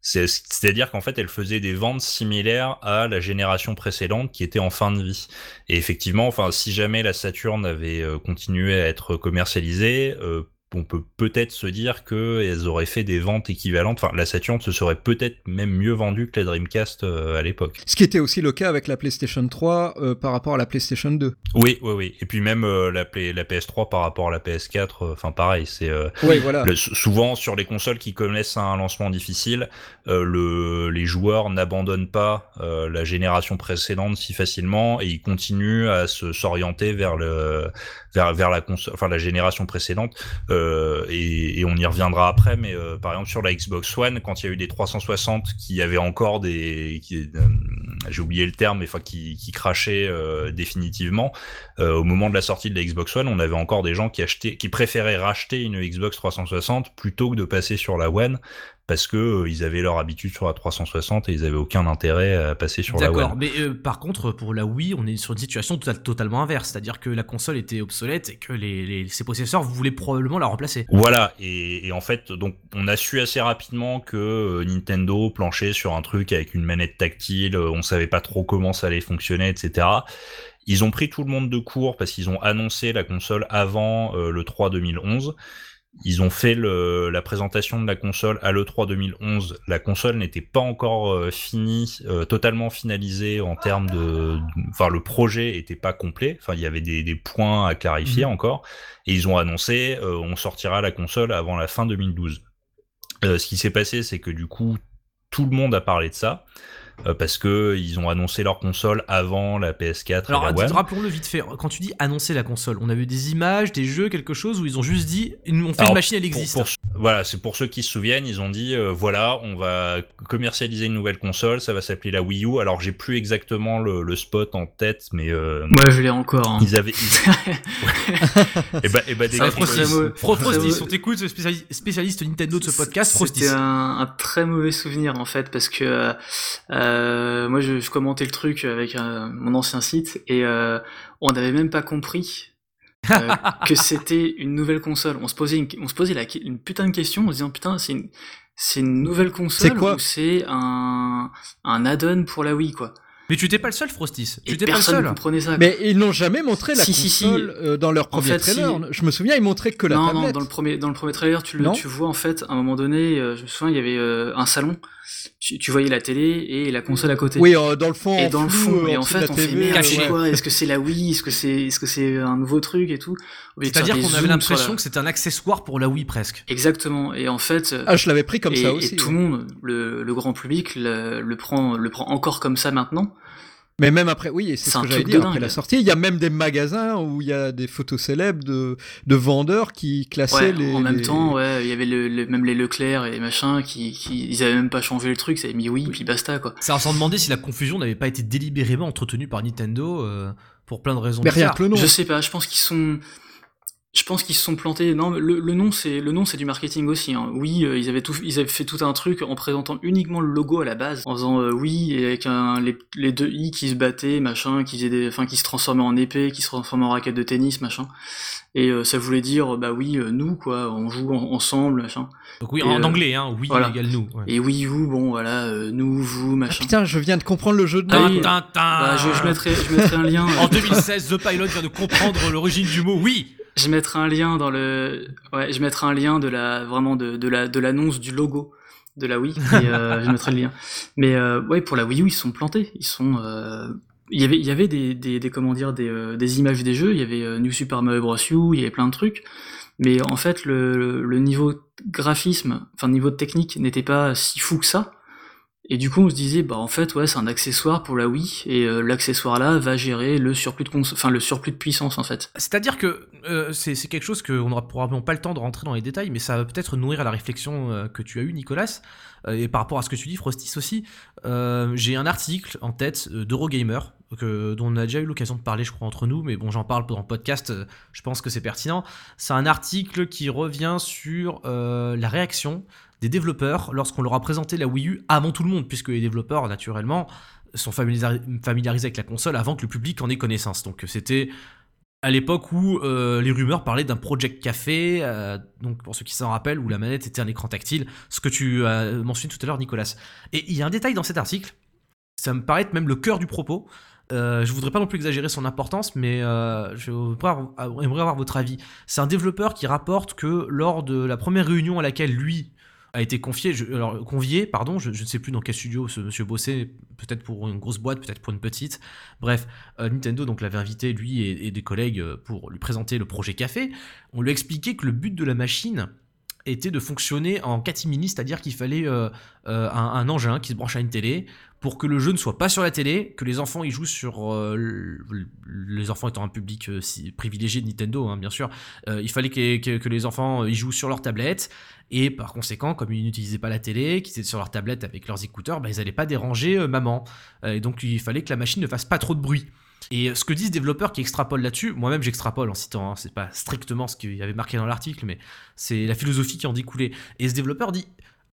C'est- C'est-à-dire qu'en fait, elle faisait des ventes similaires à la génération précédente qui était en fin de vie. Et effectivement, enfin, si jamais la Saturn avait euh, continué à être commercialisée, euh, on peut peut-être se dire qu'elles auraient fait des ventes équivalentes. Enfin, la Saturn se serait peut-être même mieux vendue que la Dreamcast euh, à l'époque. Ce qui était aussi le cas avec la PlayStation 3 euh, par rapport à la PlayStation 2. Oui, oui, oui. Et puis même euh, la, Play- la PS3 par rapport à la PS4, euh, enfin pareil, c'est Oui, voilà. le- sou- souvent sur les consoles qui connaissent un lancement difficile, le, les joueurs n'abandonnent pas la génération précédente si facilement et ils continuent à se s'orienter vers le vers vers la console, enfin la génération précédente. Euh, et, et on y reviendra après, mais euh, par exemple sur la Xbox One, quand il y a eu des 360 qui avaient encore des, euh, j'ai oublié le terme, mais qui, qui crachaient euh, définitivement. Euh, au moment de la sortie de la Xbox One, on avait encore des gens qui préféraient racheter une Xbox 360 plutôt que de passer sur la One parce que euh, ils avaient leur habitude sur la 360 et ils avaient aucun intérêt à passer sur la D'accord, One. mais euh, par contre, pour la Wii, on est sur une situation total- totalement inverse, c'est-à-dire que la console était obsolète et que les, les- ses possesseurs voulaient probablement la remplacer. Voilà, et, et en fait, donc on a su assez rapidement que euh, Nintendo planchait sur un truc avec une manette tactile, euh, on savait pas trop comment ça allait fonctionner, etc. Ils ont pris tout le monde de court parce qu'ils ont annoncé la console avant euh, le 3 2011. Ils ont fait le, la présentation de la console à l'E3 2011. La console n'était pas encore euh, finie, euh, totalement finalisée en termes de... Enfin, le projet était pas complet. Enfin, il y avait des, des points à clarifier encore. Et ils ont annoncé, euh, on sortira la console avant la fin 2012. Euh, ce qui s'est passé, c'est que du coup, tout le monde a parlé de ça. Euh, parce que ils ont annoncé leur console avant la PS4 Alors, et la One. rappelons-le vite fait. Quand tu dis annoncer la console, on a vu des images, des jeux, quelque chose où ils ont juste dit, on fait Alors, une machine, elle existe. pour- voilà, c'est pour ceux qui se souviennent, ils ont dit euh, voilà, on va commercialiser une nouvelle console, ça va s'appeler la Wii U. Alors j'ai plus exactement le, le spot en tête, mais euh, Moi, je l'ai encore. hein. ils avaient. et bah, et bah des gars, Frosty, ils- on t'écoute, spéciali- spécialiste Nintendo de ce podcast. C'était un, un très mauvais souvenir en fait parce que euh, euh, moi je, je commentais le truc avec euh, mon ancien site et euh, on n'avait même pas compris que c'était une nouvelle console. On se posait une, on se posait la, une putain de question en se disant putain c'est une une nouvelle console ou c'est un un add-on pour la Wii quoi. Mais tu t'es pas le seul, Frostis. Et Tu t'es pas le personne ne seul. comprenait ça. quoi. Mais ils n'ont jamais montré la Si, si, si. console euh, dans leur premier fait, trailer. si. Je me souviens, ils montraient que la non, tablette. non, dans le premier, dans le premier trailer, tu, le, tu vois en fait, à un moment donné, euh, je me souviens, il y avait euh, un salon, tu, tu voyais la télé et la console à côté. Oui, euh, dans le fond. et dans le fond, euh, et en fait, on fait TV, merde, c'est quoi? Est-ce que c'est la Wii? Est-ce que c'est, est-ce que c'est un nouveau truc et tout? C'est-à-dire qu'on avait l'impression la- que c'était un accessoire pour la Wii presque. Exactement. Et en fait, Ah, je l'avais pris comme et, ça et aussi. tout ouais. le monde, le, le grand public, le, le prend, le prend encore comme ça maintenant. Mais même après, oui, et c'est ce un que j'avais truc dit de après dingue. la sortie. Il y a même des magasins où il y a des photos célèbres de, de vendeurs qui classaient Ouais, les. en même les- temps, ouais, il y avait le, le- même les Leclerc et les machins qui, qui, ils avaient même pas changé le truc, ça avait mis oui, puis basta quoi. Ça sans demander si la confusion n'avait pas été délibérément entretenue par Nintendo euh, pour plein de raisons. Mais rien que le nom. Je sais pas, je pense qu'ils sont. Je pense qu'ils se sont plantés. Non, le, le nom c'est le nom c'est du marketing aussi. Hein. Oui, euh, ils avaient tout, ils avaient fait tout un truc en présentant uniquement le logo à la base, en faisant euh, oui et avec un, les, les deux i qui se battaient, machin, qui faisaient des, enfin qui se transformaient en épée, qui se transformaient en raquette de tennis, machin. Et euh, ça voulait dire bah oui euh, nous quoi, on joue en- ensemble, machin. Donc oui, Et, en euh, anglais, hein, oui voilà. égale nous. ouais. Et oui vous bon voilà euh, nous vous Ah, machin. putain, je viens de comprendre le jeu de Ah mots. Bah, je, je mettrai je mettrai un lien. En 2016, The Pilot vient de comprendre l'origine du mot oui. Je mettrai un lien dans le, ouais, je mettrai un lien de la, vraiment de, de la, de l'annonce du logo de la Wii. Et, euh, je mettrai le lien. Mais euh, ouais, pour la Wii U, ils sont plantés. Ils sont, euh, il y avait, il y avait des, des, des comment dire, des, euh, des images des jeux. Il y avait euh, New Super Mario Bros. U, il y avait plein de trucs. Mais en fait, le, le niveau graphisme, enfin niveau technique, n'était pas si fou que ça. Et du coup, on se disait, bah en fait, ouais, c'est un accessoire pour la Wii, et euh, l'accessoire là va gérer le surplus de enfin le surplus de puissance en fait. C'est-à-dire que c'est quelque chose qu'on n'aura probablement pas le temps de rentrer dans les détails, mais ça va peut-être nourrir la réflexion que tu as eue, Nicolas. Et par rapport à ce que tu dis, Frostis aussi, j'ai un article en tête d'Eurogamer, dont on a déjà eu l'occasion de parler, je crois, entre nous, mais bon, j'en parle dans le podcast, euh, je pense que c'est pertinent. C'est un article qui revient sur euh, la réaction des développeurs lorsqu'on leur a présenté la Wii U avant tout le monde, puisque les développeurs, naturellement, sont familiari- familiarisés avec la console avant que le public en ait connaissance. Donc c'était à l'époque où euh, les rumeurs parlaient d'un Project Café, euh, donc pour ceux qui s'en rappellent, où la manette était un écran tactile, ce que tu as mentionné tout à l'heure, Nicolas. Et il y a un détail dans cet article, ça me paraît être même le cœur du propos. Euh, je voudrais pas non plus exagérer son importance, mais euh, je voudrais avoir- votre avis. C'est un développeur qui rapporte que lors de la première réunion à laquelle lui a été confié, je- alors, convié, pardon, je, ne sais plus dans quel studio ce monsieur bossait, peut-être pour une grosse boîte, peut-être pour une petite. Bref, euh, Nintendo donc l'avait invité lui et, des collègues pour lui présenter le projet Café. On lui a expliqué que le but de la machine était de fonctionner en catimini, c'est-à-dire qu'il fallait un engin qui se branche à une télé pour que le jeu ne soit pas sur la télé, que les enfants y jouent sur euh, le- le- les enfants étant un public euh, si privilégié de Nintendo, hein, bien sûr. Euh, il fallait que, les enfants y jouent sur leur tablette et par conséquent, comme ils n'utilisaient pas la télé, qu'ils étaient sur leur tablette avec leurs écouteurs, bah, ils n'allaient pas déranger maman. Et donc il fallait que la machine ne fasse pas trop de bruit. Et ce que disent développeurs qui extrapolent là-dessus, moi-même j'extrapole en citant, hein, c'est pas strictement ce qu'il y avait marqué dans l'article, mais c'est la philosophie qui en découlait. Et ce développeur dit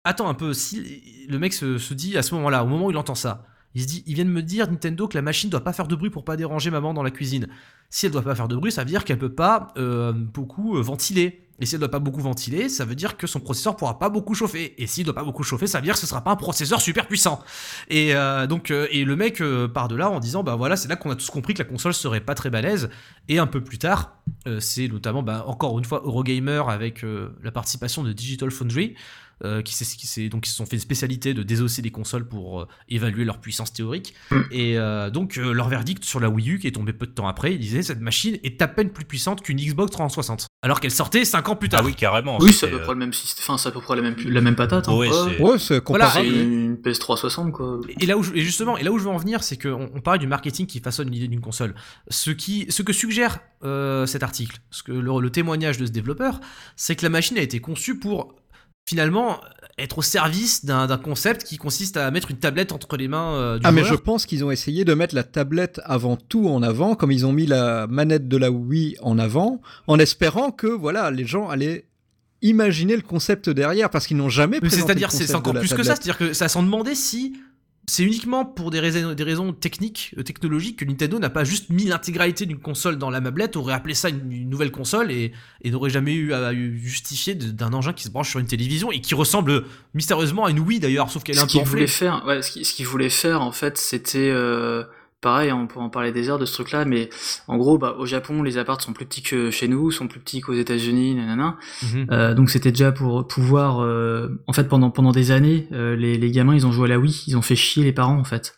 Attends un peu, si le mec se, dit à ce moment-là, au moment où il entend ça, il se dit Il vient de me dire, Nintendo, que la machine doit pas faire de bruit pour pas déranger maman dans la cuisine. Si elle doit pas faire de bruit, ça veut dire qu'elle peut pas euh, beaucoup euh, ventiler. Et si elle doit pas beaucoup ventiler, ça veut dire que son processeur pourra pas beaucoup chauffer. Et s'il doit pas beaucoup chauffer, ça veut dire que ce sera pas un processeur super puissant. Et euh, donc, et le mec part de là en disant, bah voilà, c'est là qu'on a tous compris que la console serait pas très balèze. Et un peu plus tard, c'est notamment, bah, encore une fois, Eurogamer avec la participation de Digital Foundry, euh, qui, s'est- qui, s'est- donc, ils se sont fait une spécialité de désosser les consoles pour euh, évaluer leur puissance théorique. Et euh, donc, euh, leur verdict sur la Wii U, qui est tombé peu de temps après, ils disaient cette machine est à peine plus puissante qu'une Xbox 360. alors qu'elle sortait 5 ans plus tard. Ah oui, carrément. Oui, c'est à peu près le même système. Enfin, c'est à peu près la même, la même patate. hein. Ouais, c'est- Ouais, c'est Voilà, comparable. C'est une PS360, quoi. Et là où je, et justement, et là où je veux en venir, c'est qu'on on parlait du marketing qui façonne l'idée d'une console. Ce qui, ce que suggère euh, cet article, ce que le, le témoignage de ce développeur, c'est que la machine a été conçue pour finalement être au service d'un concept qui consiste à mettre une tablette entre les mains euh, du Ah mais je pense qu'ils ont essayé de mettre la tablette avant tout en avant, comme ils ont mis la manette de la Wii en avant, en espérant que voilà les gens allaient imaginer le concept derrière, parce qu'ils n'ont jamais. C'est-à-dire, c'est encore plus que ça. C'est-à-dire que ça s'en demandait si c'est uniquement pour des raisons, des raisons techniques, euh, technologiques, que Nintendo n'a pas juste mis l'intégralité d'une console dans la mablette, aurait appelé ça une, une nouvelle console et, et n'aurait jamais eu à, justifier d'un engin qui se branche sur une télévision et qui ressemble mystérieusement à une Wii d'ailleurs, sauf qu'elle est un peu voulait faire, ouais, ce qu'il ce qu'il voulait faire en fait, c'était euh, pareil, on peut en parler des heures de ce truc-là, mais en gros, bah, au Japon, les apparts sont plus petits que chez nous, sont plus petits qu'aux États-Unis, nanana. Mhm. Euh, donc c'était déjà pour pouvoir, euh, en fait, pendant pendant des années, euh, les, les gamins, ils ont joué à la Wii, ils ont fait chier les parents en fait,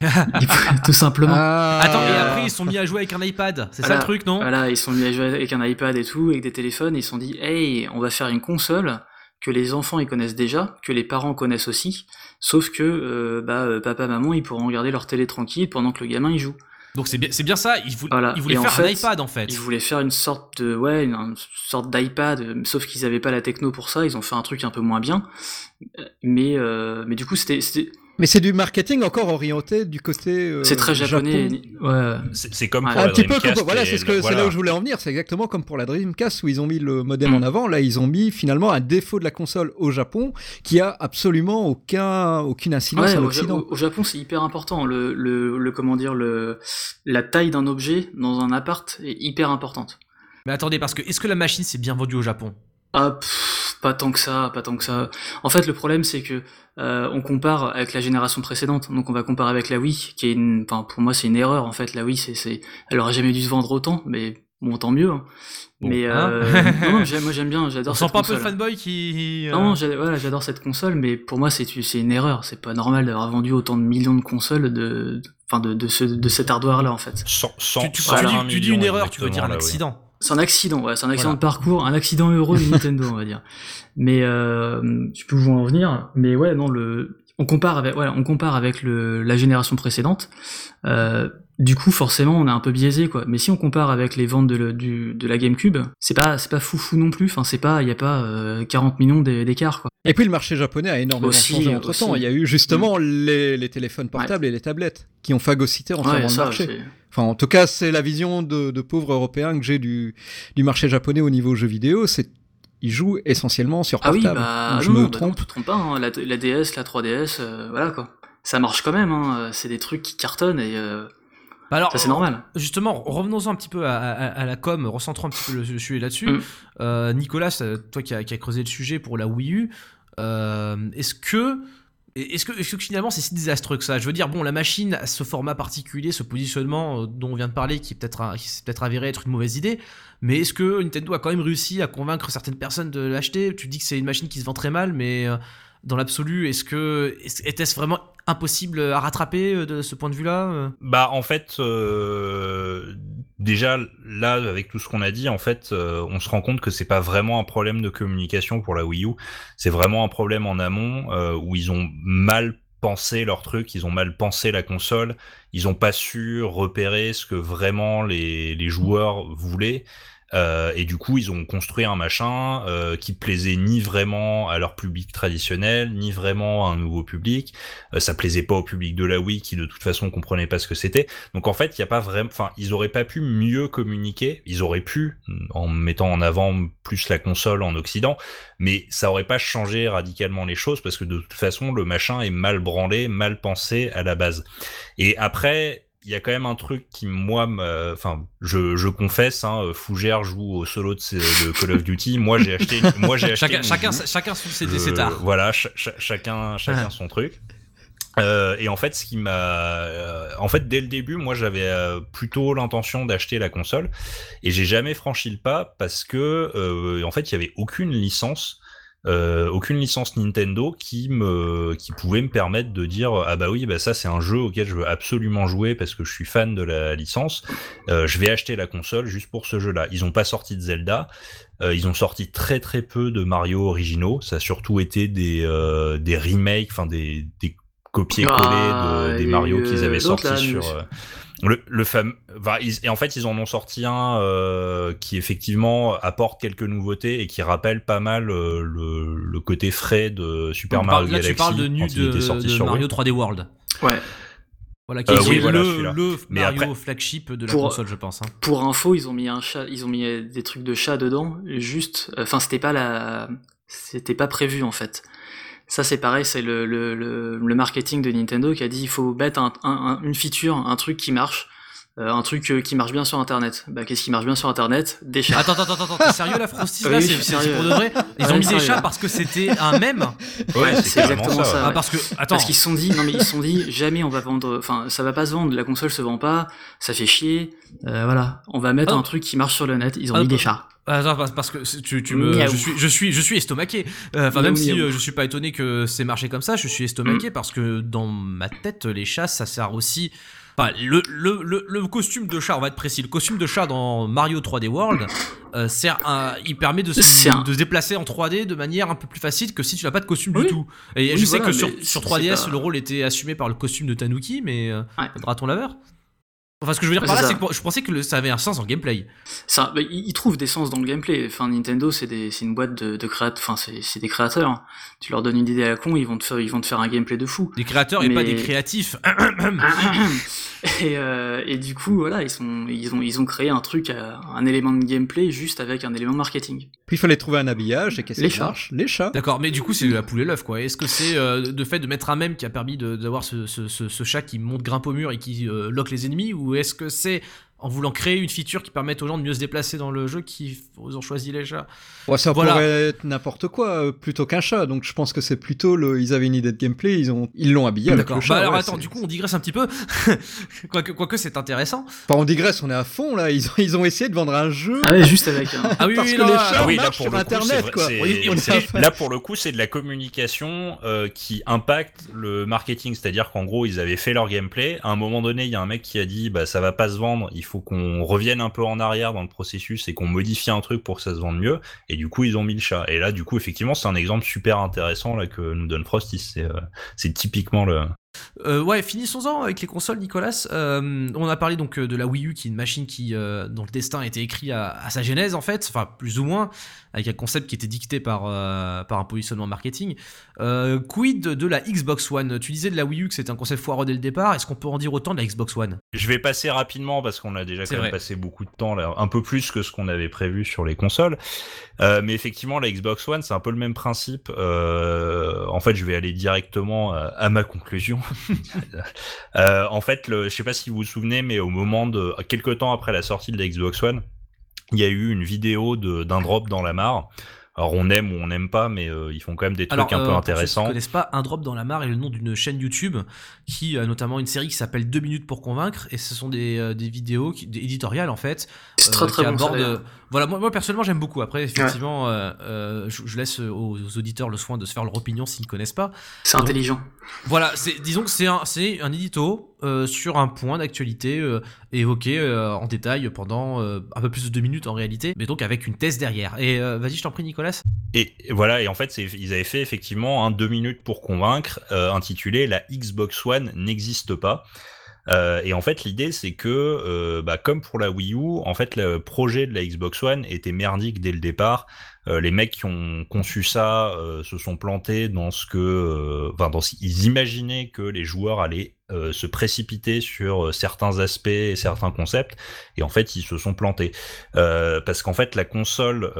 tout simplement. Ah, Attends, et après ils se sont mis à jouer avec un iPad, c'est ça le truc, non? Voilà, ils sont mis à jouer avec un iPad et tout, avec des téléphones, et ils se sont dit, hey, on va faire une console que les enfants ils connaissent déjà, que les parents connaissent aussi, sauf que euh, bah, euh, papa, maman, ils pourront regarder leur télé tranquille pendant que le gamin il joue. Donc c'est bien, c'est bien ça, ils, voulaient Voilà. ils voulaient Et en faire un iPad en fait. Ils voulaient faire une sorte de, ouais, une, une sorte d'iPad, sauf qu'ils avaient pas la techno pour ça, ils ont fait un truc un peu moins bien, Euh, mais euh, mais du coup c'était- Mais c'est du marketing encore orienté du côté. euh, c'est très japonais, Japon. ouais. C'est comme Ouais. pour Un la petit peu Dreamcast comme voilà, c'est ce voilà. là où je voulais en venir. C'est exactement comme pour la Dreamcast où ils ont mis le modem Mm. en avant. Là, ils ont mis finalement un défaut de la console au Japon qui a absolument aucun aucune incidence Ouais, à l'Occident. au- au Japon, c'est hyper important. Le, le, le comment dire, le, la taille d'un objet dans un appart est hyper importante. Mais attendez, parce que est-ce que la machine s'est bien vendue au Japon? Ah, pff, pas tant que ça, pas tant que ça. En fait, le problème, c'est que euh, on compare avec la génération précédente. Donc, on va comparer avec la Wii, qui est, une, enfin, pour moi, c'est une erreur. En fait, la Wii, c'est, c'est, elle aurait jamais dû se vendre autant, mais bon, tant mieux. hein. Bon, mais hein. euh, non, non, j'aime- moi, j'aime bien, On j'adore sent cette pas un peu console. le fanboy qui. euh, Non, voilà, j'adore cette console, mais pour moi, c'est c'est une erreur. C'est pas normal d'avoir vendu autant de millions de consoles de, enfin, de, de, ce, de cet hardware-là, en fait. Cent- cent- tu, tu- tu 120 dis, tu dis une erreur, tu veux dire un exactement, là, oui. accident. C'est un accident, ouais, c'est un accident Voilà. de parcours, un accident heureux de Nintendo, on va dire. Mais euh, je peux vous en venir, mais ouais, non, le, on compare avec, ouais, on compare avec le, la génération précédente. Euh, du coup, forcément, on est un peu biaisé, quoi. Mais si on compare avec les ventes de, le- du, de la GameCube, c'est pas, c'est pas foufou non plus. Enfin, c'est pas, il y a pas euh, 40 millions d'é- d'écart, quoi. Et puis le marché japonais a énormément Aussi, changé entre temps. Il y a eu justement les, les téléphones portables et les tablettes qui ont phagocyté entièrement Ouais, le marché. Enfin, en tout cas, c'est la vision de, de pauvres européens que j'ai du, du marché japonais au niveau jeux vidéo. C'est ils jouent essentiellement sur Ah oui, portable. bah, je non, me bah non, trompe. pas, hein. la, la DS, la 3DS, euh, voilà, quoi. Ça marche quand même, hein. C'est des trucs qui cartonnent et, euh, alors, ça, c'est normal. Justement, revenons-en un petit peu à, à- à la com, recentrons un petit peu le, le sujet là-dessus. Mm. Euh, Nicolas, toi qui as qui creusé le sujet pour la Wii U, euh, est-ce que est-ce que, finalement c'est si désastreux que ça? Je veux dire, bon, la machine a ce format particulier, ce positionnement euh, dont on vient de parler, qui peut-être qui s'est peut-être avéré être une mauvaise idée, mais est-ce que Nintendo a quand même réussi à convaincre certaines personnes de l'acheter? Tu dis que c'est une machine qui se vend très mal, mais dans l'absolu, est-ce que était-ce vraiment impossible à rattraper euh, de ce point de vue-là euh? Bah en fait, euh, déjà là avec tout ce qu'on a dit, en fait, euh, on se rend compte que c'est pas vraiment un problème de communication pour la Wii U, c'est vraiment un problème en amont où ils ont mal pensé leur truc, ils ont mal pensé la console, ils ont pas su repérer ce que vraiment les joueurs voulaient. Euh, et du coup, ils ont construit un machin euh, qui plaisait ni vraiment à leur public traditionnel, ni vraiment à un nouveau public. Euh, ça plaisait pas au public de la Wii qui de toute façon comprenait pas ce que c'était. Donc en fait, il y a pas vraiment, enfin, ils auraient pas pu mieux communiquer. Ils auraient pu en mettant en avant plus la console en Occident, mais ça aurait pas changé radicalement les choses parce que de toute façon, le machin est mal branlé, mal pensé à la base. Et après. Il y a quand même un truc qui moi, me- enfin, je, je confesse, hein, Fougère joue au solo de, ses- de Call of Duty. Moi, j'ai acheté, moi j'ai acheté. Chacun, une chacun, chacun sous ses, tares. Voilà, ch- ch- chacun, chacun son truc. Euh, et en fait, ce qui m'a, euh, en fait, dès le début, moi, j'avais euh, plutôt l'intention d'acheter la console, et j'ai jamais franchi le pas parce que, euh, en fait, il y avait aucune licence euh, aucune licence Nintendo qui me qui pouvait me permettre de dire ah bah oui bah ça c'est un jeu auquel je veux absolument jouer parce que je suis fan de la licence. Euh, je vais acheter la console juste pour ce jeu là ils ont pas sorti de Zelda. Euh, ils ont sorti très très peu de Mario originaux. Ça a surtout été des euh, des remakes enfin des des copier-coller Ah, de, des Mario qu'ils avaient sortis sur euh, le, le fameux enfin, ils- et en fait ils en ont sorti un euh, qui effectivement apporte quelques nouveautés et qui rappelle pas mal euh, le, le côté frais de Super On Mario là, Galaxy tu parles de, nu de, Mario Wii. 3D World. Ouais. Voilà, qui Euh, est oui, le, voilà, Mario après- flagship de la Pour- console, je pense. hein. Pour info, ils ont mis un chat, ils ont mis des trucs de chat dedans, juste, enfin c'était pas la, c'était pas prévu en fait. Ça c'est pareil, c'est le, le, le, le marketing de Nintendo qui a dit il faut mettre un, un- un- une feature, un truc qui marche, euh, un truc euh, qui marche bien sur Internet. Bah qu'est-ce qui marche bien sur Internet? Des chats. Attends, attends, attends, attends, t'es sérieux là, Frosty là Oui, C'est pour de vrai? Ils Ouais, ont mis des chats parce que c'était un mème? Ouais, c'est exactement ça. ça. ouais. Ah, parce que, attends, Parce qu'ils se sont dit, non mais ils se sont dit, jamais on va vendre, enfin ça va pas se vendre, la console se vend pas, ça fait chier, euh, voilà, on va mettre Ah. un truc qui marche sur le net, ils ont Ah, mis des ah. chats. Attends, parce, que tu, tu me, je suis, je suis, je suis estomaqué. Euh, Enfin, même si euh, je suis pas étonné que c'est marché comme ça, je suis estomaqué parce que dans ma tête, les chats, ça sert aussi. Enfin, le, le, le, le costume de chat, on va être précis. Le costume de chat dans Mario 3D World euh, sert à, il permet de se, C'est un- de se déplacer en 3D de manière un peu plus facile que si tu n'as pas de costume Oui. du tout. Et Oui, je sais que sur, mais sur c'est 3DS, pas- le rôle était assumé par le costume de Tanuki, mais euh, Ouais. le raton laveur. Enfin, ce que je veux dire par là, c'est que je pensais que ça avait un sens en gameplay. Ça, bah, ils trouvent des sens dans le gameplay. Enfin, Nintendo, c'est une boîte de, de créat, enfin, c'est, des créateurs. Tu leur donnes une idée à la con, ils vont te faire, ils vont te faire un gameplay de fou. Des créateurs et pas Mais- des créatifs. et, euh, et du coup, voilà, ils sont, ils ont, ils ont créé un truc, euh, un élément de gameplay juste avec un élément de marketing. Puis il fallait trouver un habillage, et qu'est-ce Les qui chats. marche? Les chats. D'accord, mais du coup, c'est la poule et l'œuf, quoi. Est-ce que c'est euh, de fait de mettre un mème qui a permis de- d'avoir ce, ce, ce, ce chat qui monte grimpe au mur et qui euh, lock les ennemis Ou est-ce que c'est en voulant créer une feature qui permette aux gens de mieux se déplacer dans le jeu qu'ils ont choisi les chats Ouais, ça Voilà. pourrait être n'importe quoi euh, plutôt qu'un chat. Donc je pense que c'est plutôt le. Ils avaient une idée de gameplay, ils ont, ils l'ont habillé avec le chat. Bah alors ouais, attends, du coup, on digresse un petit peu. quoique, quoique c'est intéressant. Enfin, on digresse, on est à fond là. Ils ont, ils ont essayé de vendre un jeu. Ah ouais, juste avec un, Ah oui, Parce oui, que non, les ah, chats Ah oui, là marchent pour le coup, Internet, quoi. Oui, on là pour le coup, c'est de la communication euh, qui impacte le marketing, c'est-à-dire qu'en gros, ils avaient fait leur gameplay. À un moment donné, il y a un mec qui a dit, bah ça va pas se vendre, il faut qu'on revienne un peu en arrière dans le processus et qu'on modifie un truc pour que ça se vende mieux. Et du coup, ils ont mis le chat. Et là, du coup, effectivement, c'est un exemple super intéressant là que nous donne Frosty. C'est euh, typiquement le. Euh, ouais, finissons-en avec les consoles, Nicolas. Euh, on a parlé donc de la Wii U, qui est une machine qui, euh, dont le destin a été écrit à sa genèse en fait, enfin plus ou moins, avec un concept qui était dicté par euh, par un positionnement marketing. Euh, quid de la Xbox One? Tu disais de la Wii U que c'était un concept foireux dès le départ. Est-ce qu'on peut en dire autant de la Xbox One? Je vais passer rapidement parce qu'on a déjà quand même passé beaucoup de temps là, un peu plus que ce qu'on avait prévu sur les consoles. Euh, mais effectivement, la Xbox One, c'est un peu le même principe. En fait, je vais aller directement à, ma conclusion. En fait, le, je sais pas si vous vous souvenez, mais au moment de quelques temps après la sortie de la Xbox One, il y a eu une vidéo de- d'un drop dans la mare. Alors on aime ou on n'aime pas, mais euh, ils font quand même des trucs un euh, peu pour ceux qui intéressants. ne connaissent pas, Un Drop dans la mare est le nom d'une chaîne YouTube qui a notamment une série qui s'appelle 2 minutes pour convaincre et ce sont des, euh, des vidéos qui, des éditoriales en fait c'est très euh, très qui bon. voilà, moi, moi personnellement j'aime beaucoup. Après, effectivement, euh, euh, je, je laisse aux, aux auditeurs le soin de se faire leur opinion s'ils ne connaissent pas. C'est intelligent. Voilà, c'est, disons que c'est un, c'est un édito euh, sur un point d'actualité euh, évoqué euh, en détail pendant un peu plus de deux minutes en réalité, mais donc avec une thèse derrière. Et vas-y, je t'en prie, Nicolas. Et voilà, et en fait, ils avaient fait effectivement un deux minutes pour convaincre, intitulé La Xbox One n'existe pas. Euh, et en fait, l'idée, c'est que, euh, bah, comme pour la Wii U, en fait, le projet de la Xbox One était merdique dès le départ. Euh, les mecs qui ont conçu ça euh, se sont plantés dans ce que, euh, enfin, dans ce- ils imaginaient que les joueurs allaient euh, se précipiter sur certains aspects et certains concepts, et en fait, ils se sont plantés. Parce qu'en fait, la console,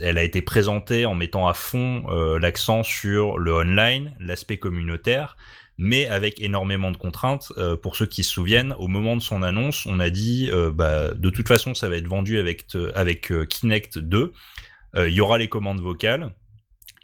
elle a été présentée en mettant à fond l'accent sur le online, l'aspect communautaire, mais avec énormément de contraintes. Euh, pour ceux qui se souviennent, au moment de son annonce, on a dit, euh, bah, de toute façon, ça va être vendu avec, te- avec euh, Kinect 2. Euh, Il y aura les commandes vocales.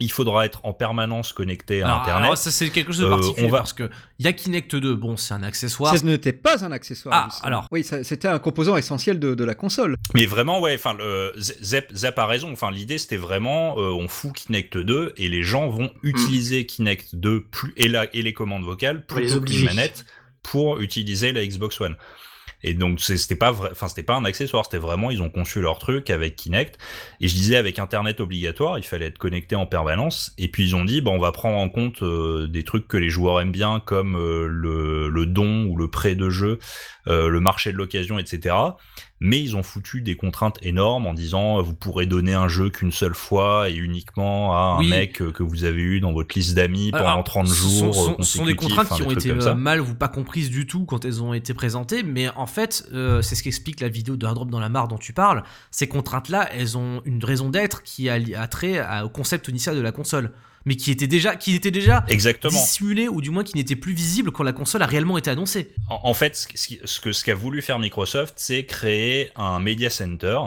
Il faudra être en permanence connecté à Alors, Internet. alors, ça c'est quelque chose de Euh, particulier on va- parce que il y a Kinect 2, bon c'est un accessoire. Ça n'était pas un accessoire. Ah, justement. alors. Oui, ça- c'était un composant essentiel de, de la console. Mais vraiment, ouais, enfin, Zep, Zep a raison. Enfin, l'idée, c'était vraiment, euh, on fout Kinect 2 et les gens vont utiliser Kinect 2 plus, et, la, et les commandes vocales Pour les plutôt que les manettes pour utiliser la Xbox One. Et donc c'était pas enfin c'était pas un accessoire, c'était vraiment ils ont conçu leur truc avec Kinect. Et je disais avec Internet obligatoire, il fallait être connecté en permanence. Et puis ils ont dit, bon on va prendre en compte euh, des trucs que les joueurs aiment bien, comme euh, le, le don ou le prêt de jeu, euh, le marché de l'occasion, etc. Mais ils ont foutu des contraintes énormes en disant, euh, vous pourrez donner un jeu qu'une seule fois et uniquement à un Oui. mec euh, que vous avez eu dans votre liste d'amis pendant Alors, 30 ce jours. sont, euh, sont- ce sont des consécutifs, contraintes enfin, qui des ont été euh, mal ou pas comprises du tout quand elles ont été présentées, mais en fait, euh, c'est ce qu'explique la vidéo de Un Drop dans la mare dont tu parles. Ces contraintes-là, elles ont une raison d'être qui a, trait à- au concept initial de la console, mais qui était déjà, qui était déjà Exactement. dissimulé ou du moins qui n'était plus visible quand la console a réellement été annoncée. En, en fait, ce, qui- ce que ce qu'a voulu faire Microsoft, c'est créer un media center.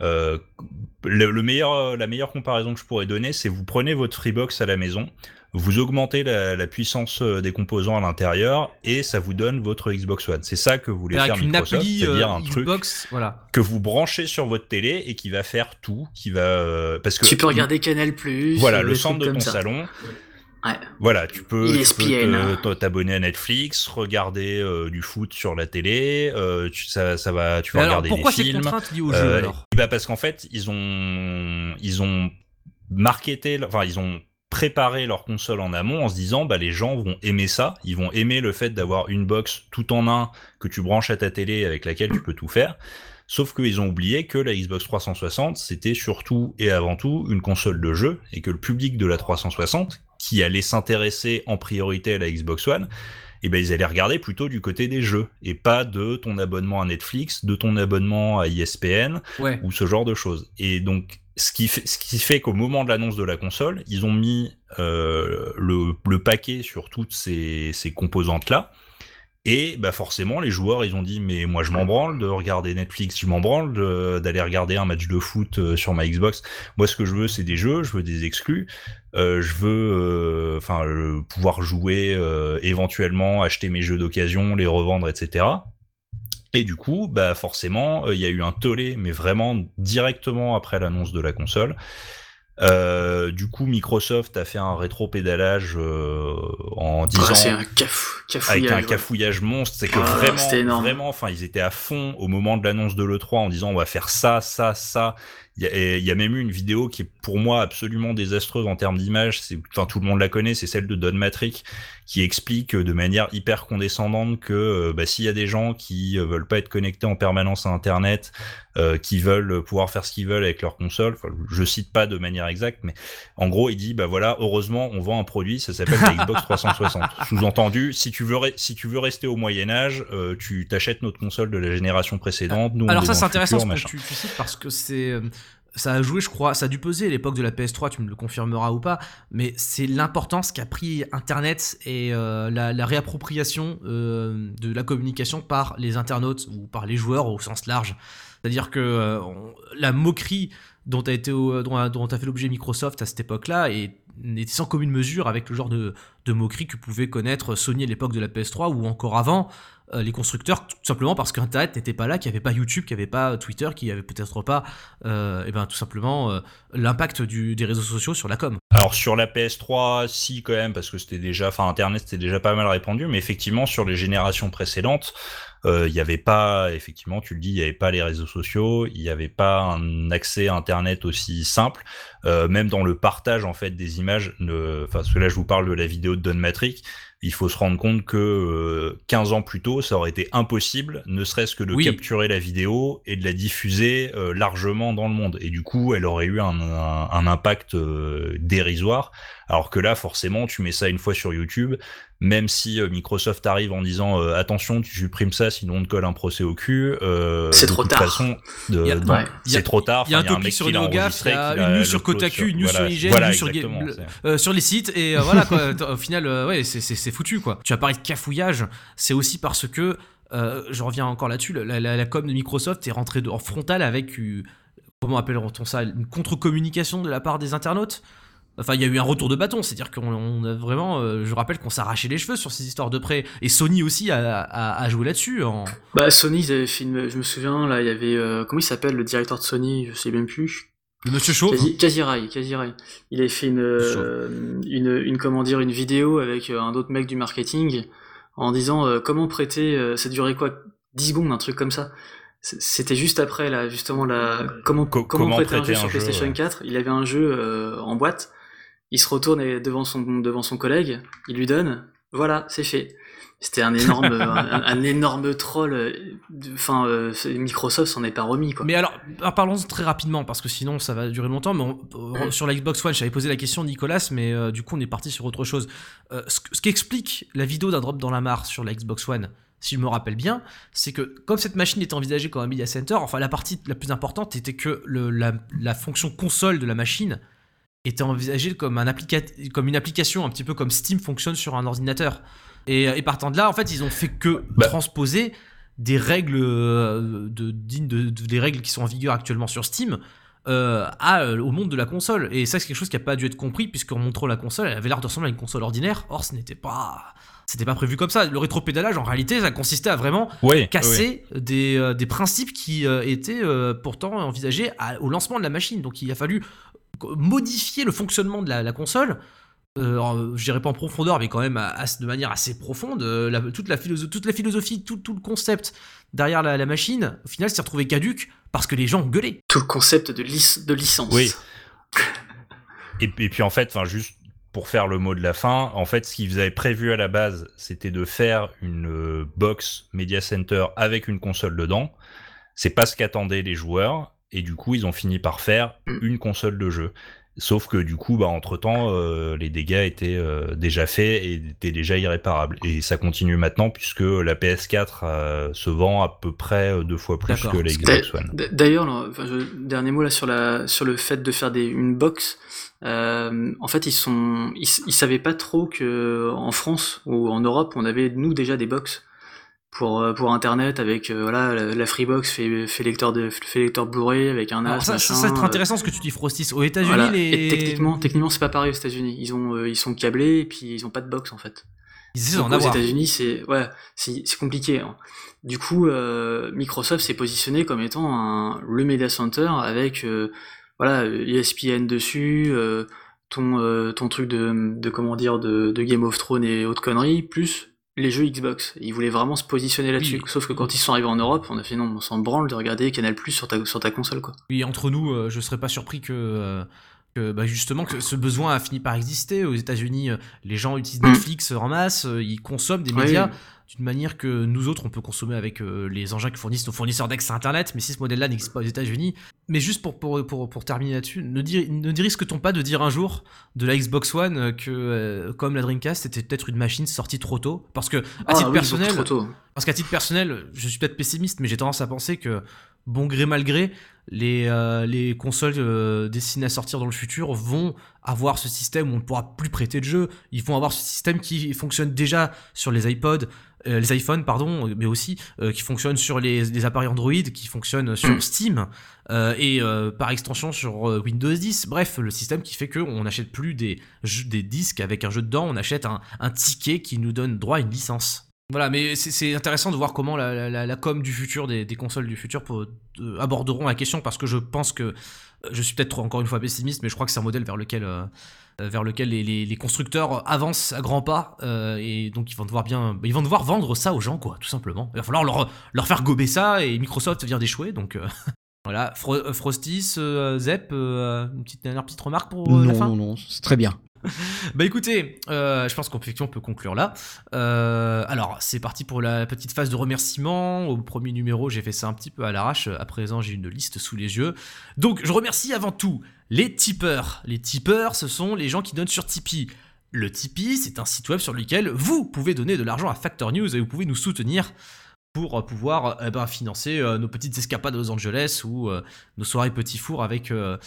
Euh, le, le meilleur, la meilleure comparaison que je pourrais donner, c'est vous prenez votre Freebox à la maison, vous augmentez la, la puissance euh, des composants à l'intérieur et ça vous donne votre Xbox One. C'est ça que voulait faire Avec une Microsoft, appli c'est-à-dire euh, un truc Xbox, voilà. que vous branchez sur votre télé et qui va faire tout, qui va euh, parce que Tu peux regarder Canal+. voilà euh, le des centre de ton ça. salon. Ouais. Voilà, tu peux tu peux ESPN. te- t'abonner à Netflix, regarder euh, du foot sur la télé, euh, tu, ça, ça va, tu vas Mais alors regarder pourquoi des ces films. contraintes liées au jeu Euh, alors? bah parce qu'en fait, ils ont, ils ont marketé, enfin ils ont préparé leur console en amont en se disant bah les gens vont aimer ça, ils vont aimer le fait d'avoir une box tout en un que tu branches à ta télé avec laquelle tu peux tout faire. Sauf qu'ils ont oublié que la Xbox 360 c'était surtout et avant tout une console de jeu et que le public de la 360 qui allait s'intéresser en priorité à la Xbox One eh ben ils allaient regarder plutôt du côté des jeux et pas de ton abonnement à Netflix, de ton abonnement à ESPN Ouais. ou ce genre de choses. Et donc ce qui fait, qu'au moment de l'annonce de la console, ils ont mis euh, le, paquet sur toutes ces, ces composantes là. Et bah forcément, les joueurs, ils ont dit, mais moi je m'en branle de regarder Netflix, je m'en branle d'aller regarder un match de foot euh, sur ma Xbox. Moi, ce que je veux, c'est des jeux, je veux des exclus, euh, je veux, pouvoir jouer éventuellement, acheter mes jeux d'occasion, les revendre, etc. Et du coup, bah forcément, euh, il y a eu un tollé, mais vraiment directement après l'annonce de la console. Euh, du coup, Microsoft a fait un rétro-pédalage euh, en disant Ah, c'est un cafou, avec cafouillage. un cafouillage monstre, c'est que Ah, vraiment, vraiment, enfin, ils étaient à fond au moment de l'annonce de l'E3 en disant on va faire ça, ça, ça. Il y, y a même eu une vidéo qui est pour moi absolument désastreuse en termes d'image. C'est, enfin, tout le monde la connaît, c'est celle de Don Matrick qui explique euh, de manière hyper condescendante que euh, bah, s'il y a des gens qui euh, veulent pas être connectés en permanence à Internet, euh, qui veulent pouvoir faire ce qu'ils veulent avec leur console, enfin, je cite pas de manière exacte, mais en gros, il dit bah voilà, heureusement, on vend un produit, ça s'appelle la Xbox 360. Sous-entendu, si tu veux si tu veux rester au Moyen Âge, euh, tu t'achètes notre console de la génération précédente. Nous, Alors ça c'est intéressant futur, ce que tu, tu cites parce que c'est ça a joué je crois. Ça a dû peser à l'époque de la PS3 tu me le confirmeras ou pas mais c'est l'importance qu'a pris internet et euh, la, réappropriation euh, de la communication par les internautes ou par les joueurs au sens large. C'est à dire que euh, la moquerie dont a été dont a, fait l'objet Microsoft à cette époque là et n'était sans commune mesure avec le genre de, de moquerie que pouvait connaître Sony à l'époque de la PS3 ou encore avant euh, les constructeurs tout simplement parce qu'Internet n'était pas là, qu'il n'y avait pas YouTube, qu'il n'y avait pas Twitter, qu'il n'y avait peut-être pas, euh, et ben tout simplement euh, l'impact des réseaux sociaux sur la com. Alors sur la PS3, si quand même, parce que c'était déjà, enfin Internet c'était déjà pas mal répandu, mais effectivement sur les générations précédentes, euh, il n'y avait pas, effectivement, tu le dis, il n'y avait pas les réseaux sociaux, il n'y avait pas un accès à Internet aussi simple, euh, même dans le partage en fait des images. Enfin, que là je vous parle de la vidéo de Don Matrick. Il faut se rendre compte que euh, 15 ans plus tôt, ça aurait été impossible, ne serait-ce que de Oui. capturer la vidéo et de la diffuser euh, largement dans le monde. Et du coup, elle aurait eu un, un- un impact euh, dérisoire. Alors que là, forcément, tu mets ça une fois sur YouTube, même si euh, Microsoft arrive en disant euh, attention, tu supprimes ça, sinon on te colle un procès au cul. euh, C'est trop tard. façon, de- a- ouais. C'est trop tard. Il y a un topic sur NeoGaf, il y enregistré, a qui une news sur Kotaku, une news sur IGN, voilà, une news sur, euh, sur les sites, et euh, voilà quoi, au final, euh, ouais, c'est- c'est c'est foutu quoi. Tu as parlé de cafouillage, c'est aussi parce que, euh, je reviens encore là-dessus, la, la- la com de Microsoft est rentrée de- en frontal avec, euh, comment appelle-t-on ça, une contre-communication de la part des internautes? Enfin, il y a eu un retour de bâton, c'est-à-dire qu'on on a vraiment, euh, je rappelle qu'on s'arrachait les cheveux sur ces histoires de prêt. Et Sony aussi a, a- a joué là-dessus. En... Bah Sony, ils avaient fait une, je me souviens là, il y avait euh, comment il s'appelle le directeur de Sony, je sais même plus. Le Monsieur Chauve. Quasi, Kazirai, Kazirai. Il avait fait une, euh, une, une, comment dire, une vidéo avec un autre mec du marketing en disant euh, comment prêter, euh, ça durait quoi, 10 secondes, un truc comme ça. C'était juste après là, justement la comment Co- comment, comment prêter un jeu sur un jeu, PlayStation ouais. 4. Il avait un jeu euh, en boîte. Il se retourne et- devant son devant son collègue, il lui donne. Voilà, c'est fait. C'était un énorme un, un énorme troll. euh, Enfin, euh, Microsoft s'en est pas remis quoi. Mais alors, ah, parlons très rapidement, parce que sinon ça va durer longtemps. Mais on- euh, Mm. sur la Xbox One, j'avais posé la question Nicolas, mais euh, du coup on est parti sur autre chose. Euh, ce, ce qui explique la vidéo d'un drop dans la mare sur la Xbox One, si je me rappelle bien, c'est que comme cette machine était envisagée comme un media center, enfin la partie la plus importante était que le- la, la fonction console de la machine était envisagée comme, un applica- comme une application, un petit peu comme Steam fonctionne sur un ordinateur. Et, et partant de là, en fait, ils ont fait que Bah. transposer des règles euh, de, de, des règles qui sont en vigueur actuellement sur Steam euh, à, euh, au monde de la console. Et ça, c'est quelque chose qui n'a pas dû être compris, puisqu'en montrant la console, elle avait l'air de ressembler à une console ordinaire. Or, ce n'était pas. C'était pas prévu comme ça. Le rétropédalage, en réalité, ça consistait à vraiment Oui, oui. casser des, euh, des principes qui euh, étaient euh, pourtant envisagés à- au lancement de la machine. Donc il a fallu modifier le fonctionnement de la, la console. Euh, je dirais pas en profondeur, mais quand même à- à- de manière assez profonde. Euh, la- toute, la philosophe- toute la philosophie, tout, tout le concept derrière la, la machine, au final, s'est retrouvé caduque parce que les gens gueulaient. Tout le concept de, lic- de licence. Oui. Et, et puis en fait, enfin juste pour faire le mot de la fin, en fait, ce qu'ils avaient prévu à la base, c'était de faire une euh, box Media Center avec une console dedans. C'est pas ce qu'attendaient les joueurs, et du coup, ils ont fini par faire Mm. une console de jeu. Sauf que du coup, bah, entre temps, les dégâts étaient euh, déjà faits et étaient déjà irréparables. Et ça continue maintenant puisque la PS4 euh, se vend à peu près euh, deux fois plus que la Xbox One. D'ailleurs, enfin, dernier mot là sur la sur le fait de faire des une box. euh, en fait, ils sont ils, ils savaient pas trop que en France ou en Europe, on avait nous déjà des box pour euh, pour internet avec euh, voilà la, la Freebox fait fait lecteur de fait lecteur Blu-ray avec un NAS ça, ça, machin, ça être euh, intéressant ce que tu dis, Frostis. Aux États-Unis, voilà. les. Et techniquement, techniquement, c'est pas pareil aux États-Unis. Ils ont ils sont câblés et puis ils ont pas de box en fait. ils d'en aux. États-Unis, c'est ouais, c'est c'est compliqué. hein. Du coup, euh, Microsoft s'est positionné comme étant un, le media center avec euh, voilà ESPN dessus, euh, ton ton truc de, de comment dire de, de Game of Thrones et autres conneries, plus les jeux Xbox. Ils voulaient vraiment se positionner là-dessus. Oui. Sauf que quand ils sont arrivés en Europe, on a fait non, on s'en branle de regarder Canal Plus sur ta sur ta console quoi. Oui, entre nous, euh, je serais pas surpris que, euh, que bah, justement que ce besoin a fini par exister. Aux États-Unis, euh, les gens utilisent Mm. Netflix en masse, euh, ils consomment des médias d'une manière que nous autres, on peut consommer avec euh, les engins que fournissent nos fournisseurs d'accès à Internet, mais si ce modèle-là n'existe pas aux États-Unis. Mais juste pour, pour, pour, pour terminer là-dessus, ne, dir- ne risque-t-on pas de dire un jour de la Xbox One euh, que, euh, comme la Dreamcast, c'était peut-être une machine sortie trop tôt? Parce que, à Ah titre oui, personnel, beaucoup trop tôt. parce qu'à titre personnel, je suis peut-être pessimiste, mais j'ai tendance à penser que, bon gré mal gré, les, euh, les consoles euh, destinées à sortir dans le futur vont avoir ce système où on ne pourra plus prêter de jeux. Ils vont avoir ce système qui fonctionne déjà sur les iPods, euh, les iPhones, pardon, mais aussi qui fonctionne sur les, les appareils Android, qui fonctionne sur Mm. Steam et par extension sur Windows 10. Bref, le système qui fait que on n'achète plus des, jeux- des disques avec un jeu dedans, on achète un, un ticket qui nous donne droit à une licence. Voilà, mais c'est- intéressant de voir comment la, la- la- la com du futur, des, des consoles du futur pour- euh, aborderont la question parce que je pense que euh, je suis peut-être encore une fois pessimiste, mais je crois que c'est un modèle vers lequel, euh, vers lequel les, les- les constructeurs avancent à grands pas euh, et donc ils vont devoir bien, ils vont devoir vendre ça aux gens quoi, tout simplement. Il va falloir leur, leur faire gober ça et Microsoft vient d'échouer donc. Voilà, Fro- Frostis, Zep, une petite dernière petite remarque pour la non, fin? non, non, c'est très bien. bah écoutez, euh, je pense qu'on peut, on peut conclure là. Euh, alors, c'est parti pour la petite phase de remerciement. Au premier numéro, j'ai fait ça un petit peu à l'arrache. À présent, j'ai une liste sous les yeux. Donc, je remercie avant tout les tipeurs. Les tipeurs, ce sont les gens qui donnent sur Tipeee. Le Tipeee, c'est un site web sur lequel vous pouvez donner de l'argent à Factor News et vous pouvez nous soutenir pour euh, pouvoir euh, eh ben, financer euh, nos petites escapades à Los Angeles ou euh, nos soirées petits fours avec euh,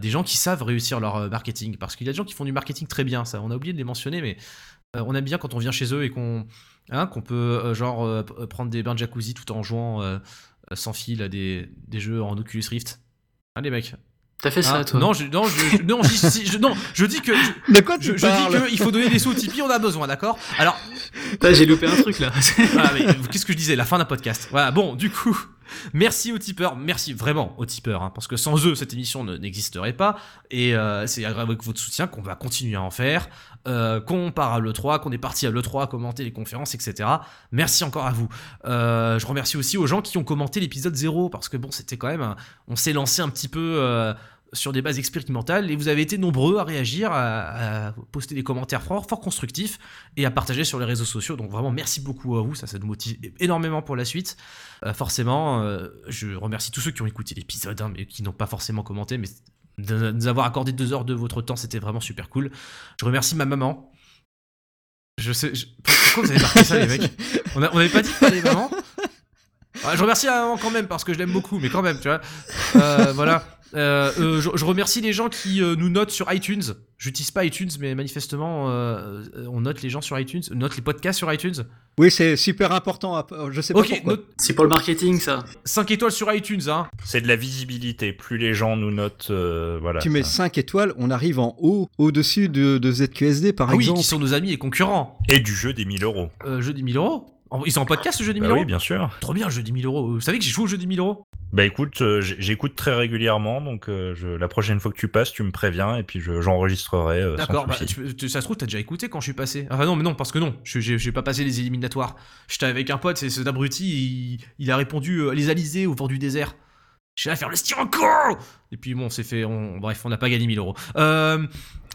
des gens qui savent réussir leur marketing. Parce qu'il y a des gens qui font du marketing très bien, ça on a oublié de les mentionner, mais on aime bien quand on vient chez eux et qu'on hein, peut genre prendre des bains de jacuzzi tout en jouant sans fil à des, des jeux en Oculus Rift. Hein les mecs T'as fait ça, Hein, toi non, je, non, je, non, je, non, je dis que je, De quoi tu je, parles dis qu'il faut donner des sous au Tipeee, on a besoin, d'accord? Alors, J'ai loupé un truc là. euh, qu'est-ce que je disais La fin d'un podcast. Voilà, bon, du coup, merci aux tipeurs, merci vraiment aux tipeurs, hein, parce que sans eux, cette émission ne- n'existerait pas, et euh, c'est avec votre soutien qu'on va continuer à en faire, euh, qu'on part à l'E3, qu'on est parti à l'E3 commenter les conférences, etc. Merci encore à vous. Euh, je remercie aussi aux gens qui ont commenté l'épisode 0, parce que bon, c'était quand même, on s'est lancé un petit peu... sur des bases expérimentales et vous avez été nombreux à réagir, à, poster des commentaires fort, fort constructifs et à partager sur les réseaux sociaux. Donc vraiment merci beaucoup à vous, ça, ça nous motive énormément pour la suite. Euh, forcément, euh, je remercie tous ceux qui ont écouté l'épisode, hein, mais qui n'ont pas forcément commenté, mais de nous avoir accordé deux heures de votre temps, c'était vraiment super cool. Je remercie ma maman. Je sais, pourquoi vous avez marqué ça les mecs? On n'avait pas dit pas les mamans Je remercie maman quand même parce que je l'aime beaucoup, mais quand même, tu vois. Euh, voilà. Euh, euh, je, je remercie les gens qui euh, nous notent sur iTunes. J'utilise pas iTunes, mais manifestement, on note les gens sur iTunes, on note les podcasts sur iTunes. Oui, c'est super important. à- Je sais pas Ok, pourquoi. note C'est pour le marketing, ça. 5 étoiles sur iTunes, hein. C'est de la visibilité. Plus les gens nous notent, euh, voilà. Tu mets ça. 5 étoiles, on arrive en haut, au-dessus de, de ZQSD par Ah oui, exemple. qui sont nos amis et concurrents. Et du jeu des 1000 euros. Euh, jeu des 1000 euros. Ils sont en podcast, le jeu des 1000 Bah euros oui, bien sûr. Trop bien, le jeu des 1000 euros. Vous savez que j'ai joué au jeu des 1000 euros? Bah écoute, euh, j'écoute très régulièrement, donc euh, je, la prochaine fois que tu passes, tu me préviens et puis je- j'enregistrerai. euh, D'accord, bah, ça se trouve, t'as déjà écouté quand je suis passé. Ah non, mais non, parce que non, j'ai pas passé les éliminatoires. J'étais avec un pote, c'est cet abruti, il, il a répondu les alizés au vent du désert. J'ai à faire le styranco Et puis bon, on s'est fait. on- bref, on n'a pas gagné 1000 euros. Euh,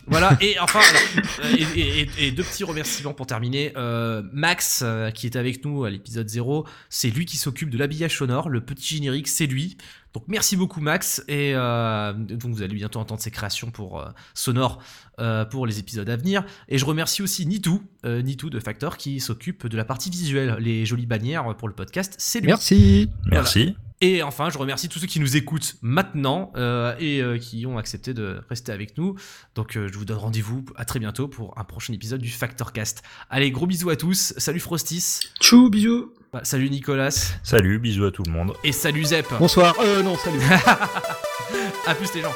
voilà, et enfin, alors, euh, et, et- et- et deux petits remerciements pour terminer. Euh, Max, euh, qui est avec nous à l'épisode 0, c'est lui qui s'occupe de l'habillage sonore, le petit générique, c'est lui. Donc merci beaucoup Max, et euh, donc vous allez bientôt entendre ses créations pour euh, sonores euh, pour les épisodes à venir. Et je remercie aussi Nitou, euh, Nitou de Factor, qui s'occupe de la partie visuelle, les jolies bannières pour le podcast, c'est lui. Merci. Merci. Et enfin, je remercie tous ceux qui nous écoutent maintenant euh, et euh, qui ont accepté de rester avec nous. Donc, euh, je vous donne rendez-vous à très bientôt pour un prochain épisode du Factorcast. Allez, gros bisous à tous. Salut Frostis. Tchou, bisous. Bah, salut Nicolas. Salut, bisous à tout le monde. Et salut Zep. Bonsoir. Euh, non, salut. À plus les gens.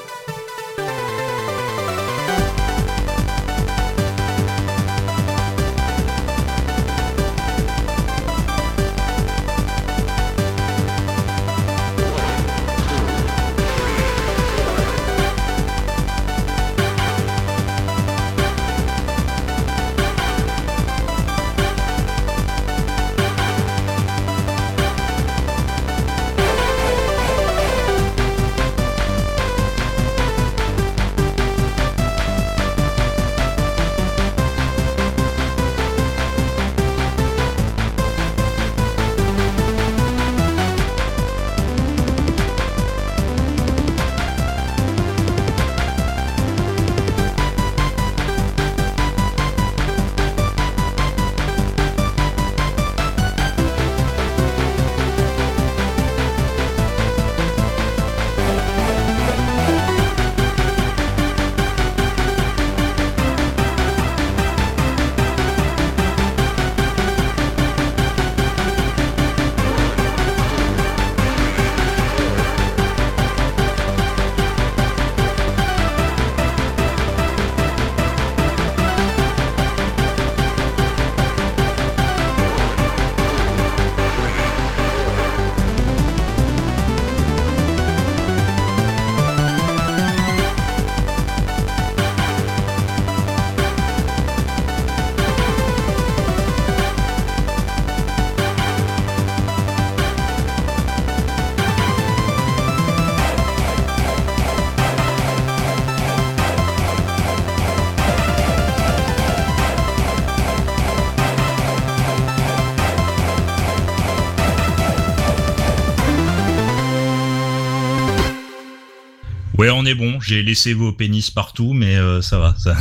Ouais, on est bon. J'ai laissé vos pénis partout, mais euh, ça va. Ça...